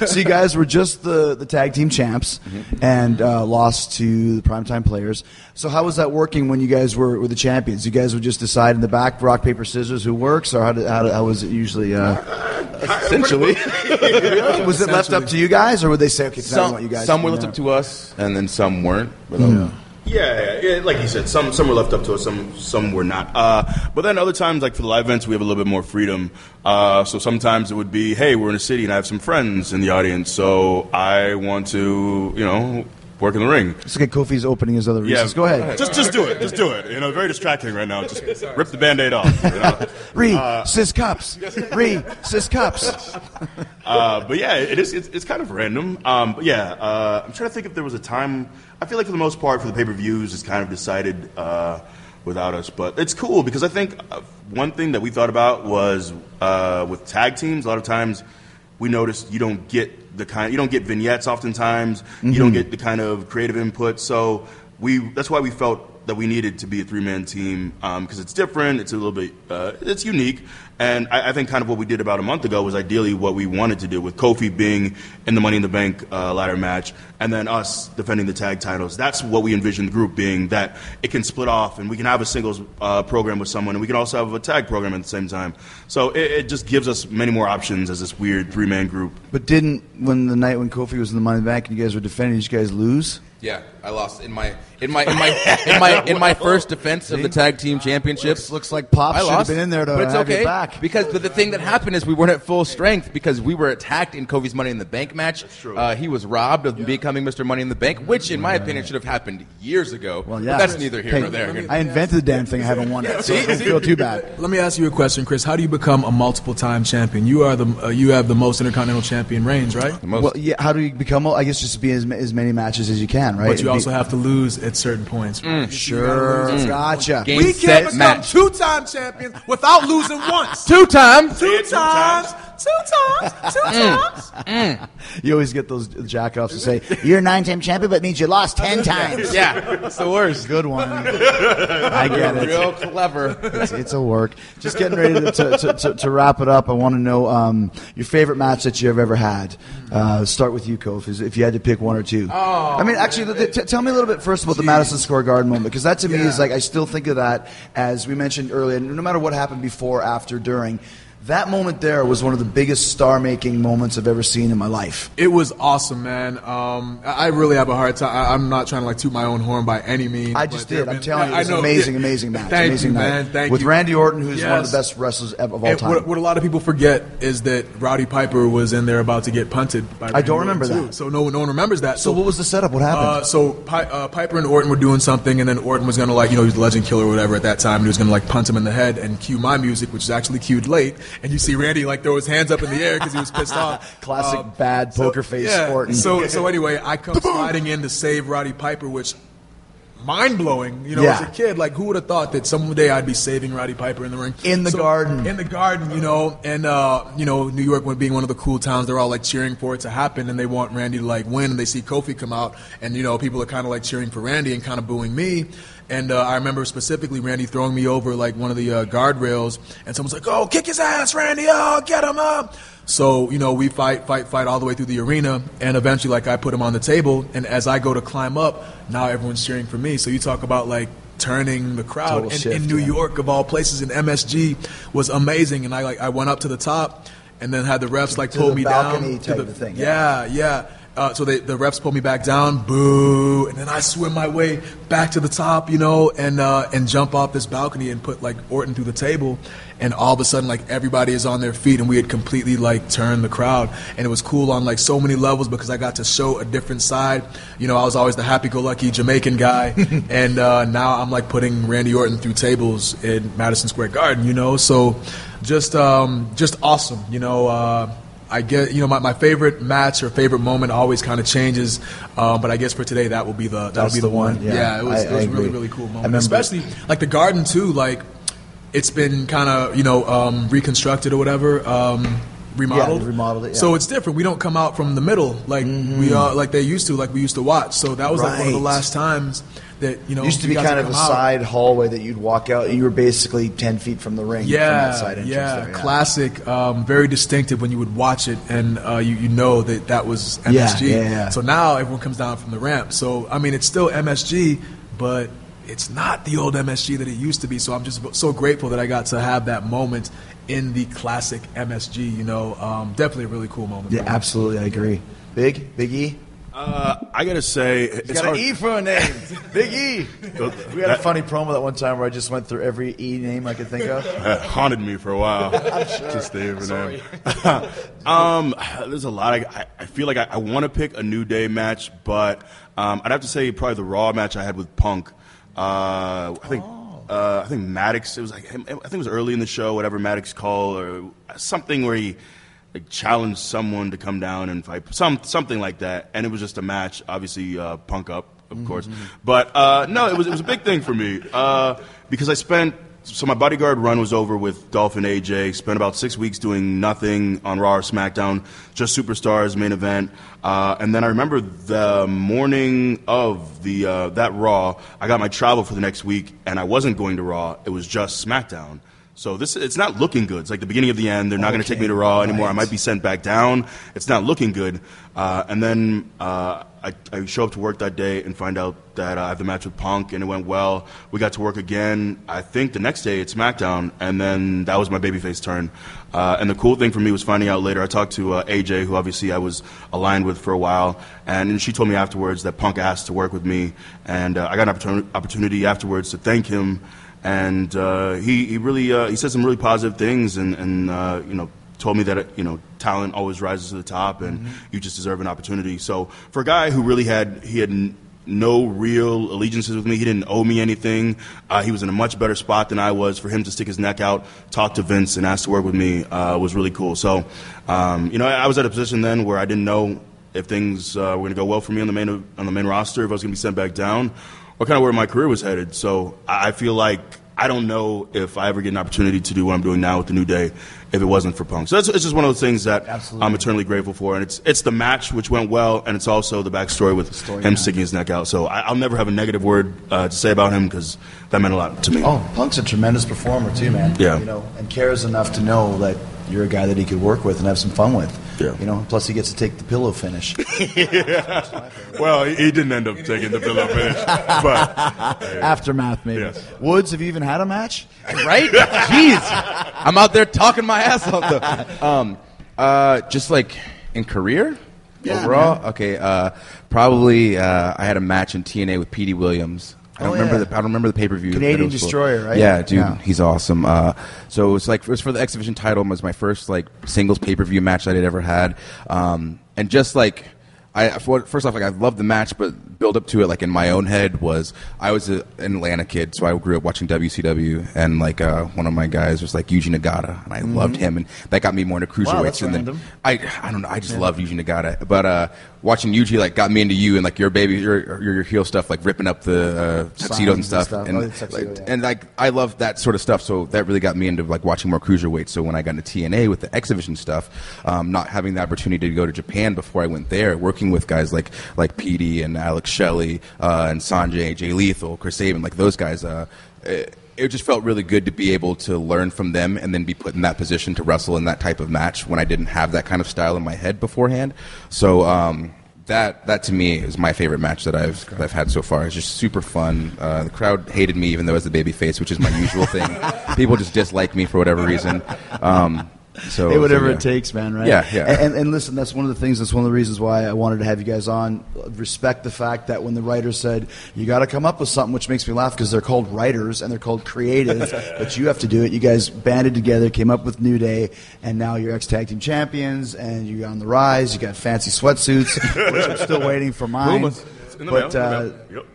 you? so you guys were just the, the tag team champs and uh, lost to the primetime players. So how was that working when you guys were, were the champions? You guys would just decide in the back, rock paper scissors, who works, or how, did, how, did- how was it usually? Uh, Essentially, was it left up to you guys, or would they say, okay, tell me some you guys? some were left up to us, and then some weren't. But, um, Yeah, yeah, yeah, like you said, some some were left up to us, some some were not. Uh, but then other times, like for the live events, we have a little bit more freedom. Uh, so sometimes it would be, hey, we're in a city and I have some friends in the audience, so I want to, you know, work in the ring. Let's get Kofi's opening his other reasons. Go ahead. Just just do it. Just do it. You know, very distracting right now. Just rip the band-aid off. You know? Re, sis cups. Re, sis cups. Uh, but yeah, it is. It's, it's kind of random. Um, but yeah, uh, I'm trying to think if there was a time. I feel like for the most part, for the pay-per-views, it's kind of decided uh, without us. But it's cool because I think uh, one thing that we thought about was uh, with tag teams. A lot of times, we noticed you don't get the kind. You don't get vignettes. Oftentimes, you don't mm-hmm. get the kind of creative input. So we. That's why we felt that we needed to be a three-man team because it's different. It's a little bit. Uh, it's unique. And I, I think kind of what we did about a month ago was ideally what we wanted to do with Kofi being in the Money in the Bank uh, ladder match and then us defending the tag titles. That's what we envisioned the group being that it can split off and we can have a singles uh, program with someone and we can also have a tag program at the same time. So it, it just gives us many more options as this weird three man group. But didn't when the night when Kofi was in the Money in the Bank and you guys were defending, did you guys lose? Yeah, I lost in my in my in my in my in my first defense of the tag team championships. Looks like Pop I should have lost, been in there to but it's have your okay back. because but the thing that happened is we weren't at full strength because we were attacked in Kofi's Money in the Bank match. Uh, he was robbed of becoming Mr. Money in the Bank, which in my opinion should have happened years ago. Well, But yeah. that's neither here Hey, nor there. I invented the damn thing. I haven't won it, so I don't feel too bad. Let me ask you a question, Chris. How do you become a multiple-time champion? You are the uh, you have the most intercontinental champion reigns, right? The most- Well, yeah. How do you become? I guess just be as, as many matches as you can, right? But you also have to lose at certain points. Mm. sure. Mm. Gotcha. Game, We set, can't become match. two-time champions without losing once. Two times. Two two times, times. Two times, two times. You always get those jackoffs to say you're a nine-time champion, but it means you lost ten times. Yeah, it's the worst. Good one. I get it. Real clever. It's, it's a work. Just getting ready to, to, to, to, to wrap it up. I want to know um, your favorite match that you've ever had. Uh, start with you, Kof. is If you had to pick one or two. I mean, actually, th- t- tell me a little bit first about the Madison Square Garden moment because that to me is like I still think of that as we mentioned earlier. No matter what happened before, after, during. That moment there was one of the biggest star-making moments I've ever seen in my life. It was awesome, man. Um, I really have a hard time. I, I'm not trying to like toot my own horn by any means. I just did. I'm telling you, it was know, an amazing, yeah. amazing match. Thank amazing you, night. man. Thank With you. Randy Orton, who's one of the best wrestlers of all And time. what, what a lot of people forget is that Rowdy Piper was in there about to get punted. By I don't remember Orton, that. too. So no, no one remembers that. so what was the setup? What happened? Uh, so Pi- uh, Piper and Orton were doing something, and then Orton was gonna like, you know, he was the Legend Killer or whatever at that time, and he was gonna like punt him in the head and cue my music, which is actually cued late. And you see Randy like throw his hands up in the air because he was pissed off. Classic Uh, bad poker face yeah, Orton. So so anyway, I come sliding in to save Roddy Piper, which mind blowing. You know, Yeah. as a kid, like who would have thought that someday I'd be saving Roddy Piper in the ring In the garden. in the garden, you know, and uh, you know, New York being one of the cool towns, they're all like cheering for it to happen, and they want Randy to like win, and they see Kofi come out, and you know, people are kind of like cheering for Randy and kind of booing me. And uh, I remember specifically Randy throwing me over like one of the uh, guardrails, and someone's like, "Oh, kick his ass, Randy! Oh, get him up!" So you know, we fight, fight, fight all the way through the arena, and eventually, like, I put him on the table, and as I go to climb up, now everyone's cheering for me. So you talk about like turning the crowd in, shift, in New yeah. York. Of all places in MSG was amazing, and I like I went up to the top, and then had the refs like pull me balcony down to the of thing, Yeah, yeah. Uh, so they, the refs pulled me back down, boo, and then I swim my way back to the top, you know, and uh, and jump off this balcony and put like Orton through the table, and all of a sudden like everybody is on their feet, and we had completely like turned the crowd, and it was cool on like so many levels because I got to show a different side. You know, I was always the happy-go-lucky Jamaican guy, and uh, now I'm like putting Randy Orton through tables in Madison Square Garden. You know, so just um, just awesome. You know. Uh, I get, you know, my, my favorite match or favorite moment always kind of changes, um, but I guess for today that will be the that That's will be the, the one, one. yeah. Yeah, it was, I- it was I really really cool moment, especially like the garden too. Like it's been kind of you know um, reconstructed or whatever. Um, Remodeled, Yeah, remodeled it, yeah. So it's different. We don't come out from the middle like we are, like they used to, like we used to watch. So that was like one of the Mm-hmm. Last times that you know used to be kind of a out. side hallway that you'd walk out, you were basically ten feet from the ring. Yeah, from that side entrance yeah, there, classic, um, very distinctive when you would watch it, and uh, you you know that that was MSG. Yeah, yeah, yeah. So now everyone comes down from the ramp. So I mean, it's still MSG, but it's not the old MSG that it used to be. So I'm just so grateful that I got to have that moment in the classic MSG. You know, um, definitely a really cool moment. Yeah, absolutely, I agree. Big, Big E. Uh, I gotta say, it's Got hard. an E for a name. Big E. We had a funny promo that one time where I just went through every E name I could think of. That haunted me for a while. Just the name. um, there's a lot. I, I- I feel like I, I want to pick a New Day match, but um, I'd have to say probably the Raw match I had with Punk. Uh, I think. Uh, I think Maddox. It was like I think it was early in the show. Whatever Maddox called or something where he like challenged someone to come down and fight. Some something like that. And it was just a match. Obviously, uh, Punk up, of course. But uh, no, it was it was a big thing for me uh, because I spent so my bodyguard run was over with Dolph and AJ. Spent about six weeks doing nothing on Raw or SmackDown, just superstars main event. Uh, and then I remember the morning of the uh, that Raw, I got my travel for the next week, and I wasn't going to Raw. It was just SmackDown. So this it's not looking good. It's like the beginning of the end. They're not going to take me to Raw anymore. I might be sent back down. It's not looking good. Uh, and then uh, I, I show up to work that day and find out that uh, I have the match with Punk, and it went well. We got to work again. I think the next day it's SmackDown, and then that was my babyface turn. Uh, and the cool thing for me was finding out later. I talked to uh, AJ, who obviously I was aligned with for a while, and she told me afterwards that Punk asked to work with me, and uh, I got an opportuni- opportunity afterwards to thank him and uh, he, he really uh, he said some really positive things and, and uh, you know told me that you know talent always rises to the top and you just deserve an opportunity. So for a guy who really had he had no real allegiances with me he didn't owe me anything uh, he was in a much better spot than I was. For him to stick his neck out talk to Vince and ask to work with me uh, was really cool. So um, you know I, I was at a position then where I didn't know if things uh, were going to go well for me on the main on the main roster if I was going to be sent back down or kind of where my career was headed. So I feel like I don't know if I ever get an opportunity to do what I'm doing now with the New Day if it wasn't for Punk. So that's, it's just one of those things that I'm eternally grateful for. And it's it's the match which went well, and it's also the backstory with him sticking his neck out. So I, I'll never have a negative word uh, to say about him because that meant a lot to me. Oh, Punk's a tremendous performer too, man. Yeah. You know, and cares enough to know that you're a guy that he could work with and have some fun with. Yeah. You know, plus he gets to take the pillow finish. Well, he, he didn't end up taking the pillow finish, but Aftermath, maybe. Yes. Woods, have you even had a match? right? Jeez, I'm out there talking my ass off. Though. Um, uh, just like in career, Yeah, overall. man. Okay, uh, probably uh, I had a match in TNA with Petey Williams. I don't Oh, remember yeah. the I don't remember the pay per view. Canadian Destroyer, right? Yeah, dude, Yeah. he's awesome. Uh, so it was like it was for the X Division title. It was my first like singles pay per view match that I'd ever had, um, and just like. I for- first off, like I loved the match, but build up to it, like in my own head, was I was a, an Atlanta kid, so I grew up watching WCW, and like uh, one of my guys was like Yuji Nagata, and I loved him, and that got me more into cruiserweights. Mm-hmm. that's and then. I, I don't know, I just love Yuji Nagata, but uh, watching Yuji like got me into you and like your baby, your your, your heel stuff, like ripping up the uh, tuxedos and stuff, and Oh, tuxedo, like, yeah. and like I love that sort of stuff. So that really got me into like watching more cruiserweights. So when I got into TNA with the X Division stuff, um, not having the opportunity to go to Japan before I went there, working with guys like like Petey and Alex Shelley uh, and Sonjay, Jay Lethal, Chris Sabin, like those guys. Uh, it, it just felt really good to be able to learn from them and then be put in that position to wrestle in that type of match when I didn't have that kind of style in my head beforehand. So. Um, that that to me is my favorite match that I've that I've had so far. It's just super fun. Uh, the crowd hated me even though I was the baby face, which is my usual thing. People just dislike me for whatever reason. Um, so Hey, whatever so, yeah. it takes, man. Right? Yeah, yeah. And, and, listen, that's one of the things. That's one of the reasons why I wanted to have you guys on. Respect the fact that when the writer said you got to come up with something, which makes me laugh because they're called writers and they're called creative, but you have to do it. You guys banded together, came up with New Day, and now you're ex tag team champions, and you're on the rise. You got fancy sweatsuits, which I'm still waiting for mine. The But uh, in the mail. Yep.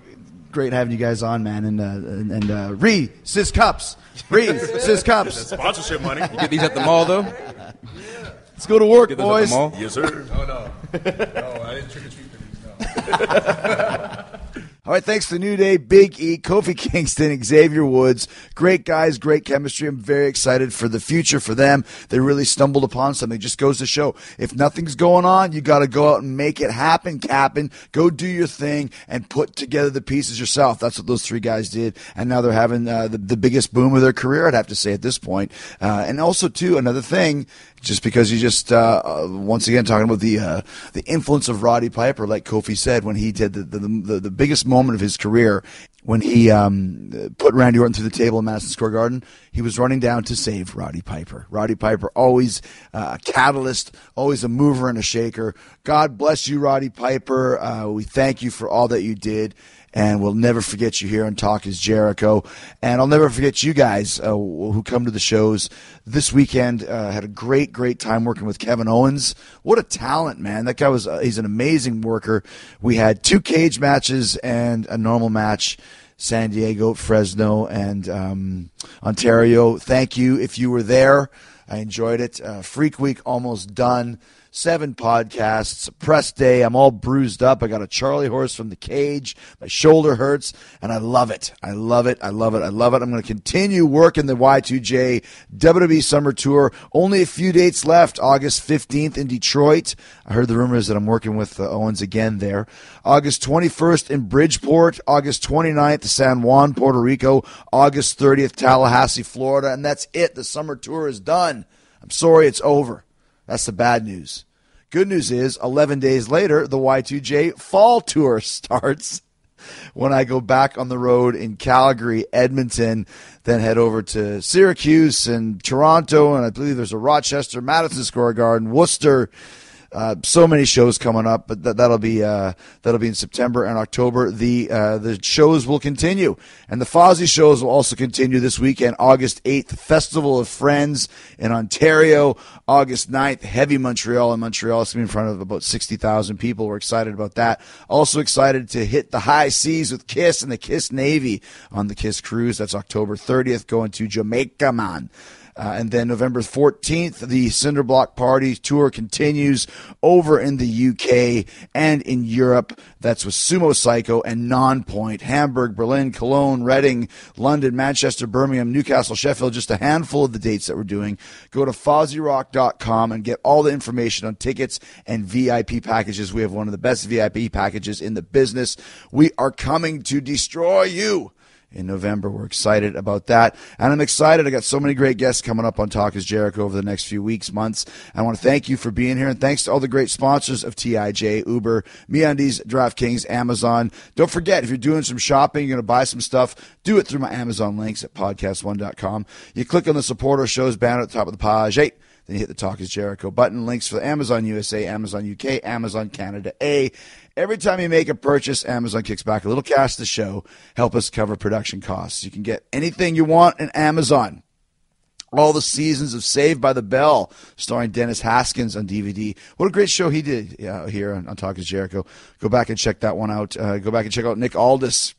Great having you guys on, man. And uh, and, and uh, Reese's cups, Reese's cups. Sponsorship money. You get these at the mall though. Let's go to work, Get those at boys. the mall. Yes, sir. Oh no, no, I didn't trick or treat for these. No. All right, thanks to New Day, Big E, Kofi Kingston, Xavier Woods. Great guys, great chemistry. I'm very excited for the future for them. They really stumbled upon something. It just goes to show if nothing's going on, you got to go out and make it happen, Captain. Go do your thing and put together the pieces yourself. That's what those three guys did. And now they're having uh, the, the biggest boom of their career, I'd have to say at this point. Uh, and also, too, another thing, just because you just uh, uh, once again talking about the uh, the influence of Roddy Piper, like Kofi said when he did the the, the, the biggest moment of his career when he um, put Randy Orton through the table in Madison Square Garden, he was running down to save Roddy Piper. Roddy Piper, always uh, a catalyst, always a mover and a shaker. God bless you, Roddy Piper. Uh, we thank you for all that you did. And we'll never forget you here on Talk is Jericho. And I'll never forget you guys uh, who come to the shows this weekend. Uh, had a great, great time working with Kevin Owens. What a talent, man. That guy was, uh, he's an amazing worker. We had two cage matches and a normal match. San Diego, Fresno, and um, Ontario. Thank you if you were there. I enjoyed it. Uh, Freak Week almost done seven podcasts, press day. I'm all bruised up. I got a Charlie horse from the cage. My shoulder hurts, and I love it. I love it. I love it. I love it. I'm going to continue working the Y2J WWE Summer Tour. Only a few dates left. August 15th in Detroit. I heard the rumors that I'm working with uh, Owens again there. August 21st in Bridgeport. August 29th, San Juan, Puerto Rico. August 30th, Tallahassee, Florida. And that's it. The summer tour is done. I'm sorry it's over. That's the bad news. Good news is 11 days later, the Y2J fall tour starts when I go back on the road in Calgary, Edmonton, then head over to Syracuse and Toronto, and I believe there's a Rochester, Madison Square Garden, Worcester, uh, so many shows coming up, but th- that'll be uh, that'll be in September and October. The uh, the shows will continue, and the Fozzy shows will also continue this weekend. August eighth, Festival of Friends in Ontario. August 9th, Heavy Montreal in Montreal. It's going to be in front of about sixty thousand people. We're excited about that. Also excited to hit the high seas with Kiss and the Kiss Navy on the Kiss cruise. That's October thirtieth, going to Jamaica, man. Uh, and then November 14th, the Cinderblock Party tour continues over in the UK and in Europe. That's with Sumo Cyco and Nonpoint, Hamburg, Berlin, Cologne, Reading, London, Manchester, Birmingham, Newcastle, Sheffield, just a handful of the dates that we're doing. Go to FozzyRock.com and get all the information on tickets and VIP packages. We have one of the best VIP packages in the business. We are coming to destroy you in November. We're excited about that. And I'm excited. I got so many great guests coming up on Talk is Jericho over the next few weeks, months. I want to thank you for being here. And thanks to all the great sponsors of TIJ, Uber, MeUndies, DraftKings, Amazon. Don't forget, if you're doing some shopping, you're going to buy some stuff, do it through my Amazon links at podcast1.com. You click on the support our shows banner at the top of the page. Then you hit the Talk is Jericho button. Links for Amazon USA, Amazon UK, Amazon Canada A. Every time you make a purchase, Amazon kicks back a little cash to the show, help us cover production costs. You can get anything you want in Amazon. All the seasons of Saved by the Bell, starring Dennis Haskins on DVD. What a great show he did uh, here on, on Talk is Jericho. Go back and check that one out. Uh, go back and check out Nick Aldis.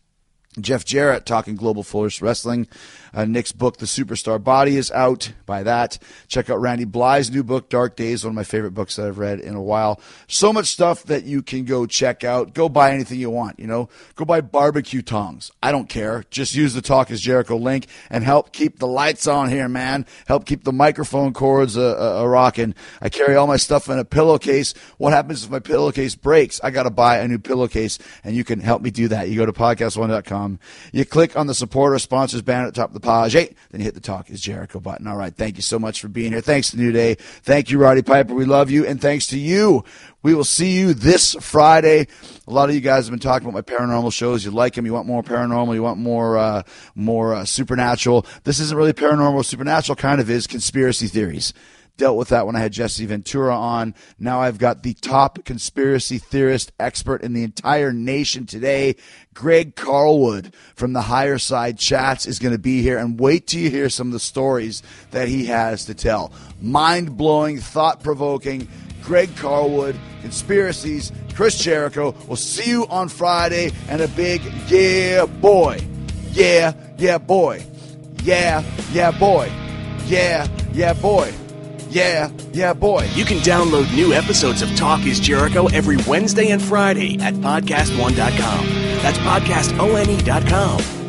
Jeff Jarrett talking Global Force Wrestling. Uh, Nick's book, The Superstar Body, is out. By that, check out Randy Blythe's new book, Dark Days, one of my favorite books that I've read in a while. So much stuff that you can go check out. Go buy anything you want. You know, go buy barbecue tongs. I don't care. Just use the Talk is Jericho link and help keep the lights on here, man. Help keep the microphone cords uh, uh, rocking. I carry all my stuff in a pillowcase. What happens if my pillowcase breaks? I got to buy a new pillowcase, and you can help me do that. You go to podcast1.com. You click on the supporter sponsors banner at the top of the page. Then you hit the Talk is Jericho button. All right. Thank you so much for being here. Thanks to New Day. Thank you, Roddy Piper. We love you. And thanks to you. We will see you this Friday. A lot of you guys have been talking about my paranormal shows. You like them. You want more paranormal. You want more, uh, more uh, supernatural. This isn't really paranormal. Supernatural kind of is conspiracy theories dealt with that when I had Jesse Ventura on. Now I've got the top conspiracy theorist expert in the entire nation today. Greg Carlwood from the Higher Side Chats is going to be here, and wait till you hear some of the stories that he has to tell. Mind blowing, thought provoking. Greg Carlwood, conspiracies, Chris Jericho. We'll see you on Friday, and a big yeah, boy. Yeah, yeah, boy. Yeah, yeah, boy. Yeah, yeah, boy. Yeah, yeah, boy. You can download new episodes of Talk is Jericho every Wednesday and Friday at podcast1.com. That's podcastone.com.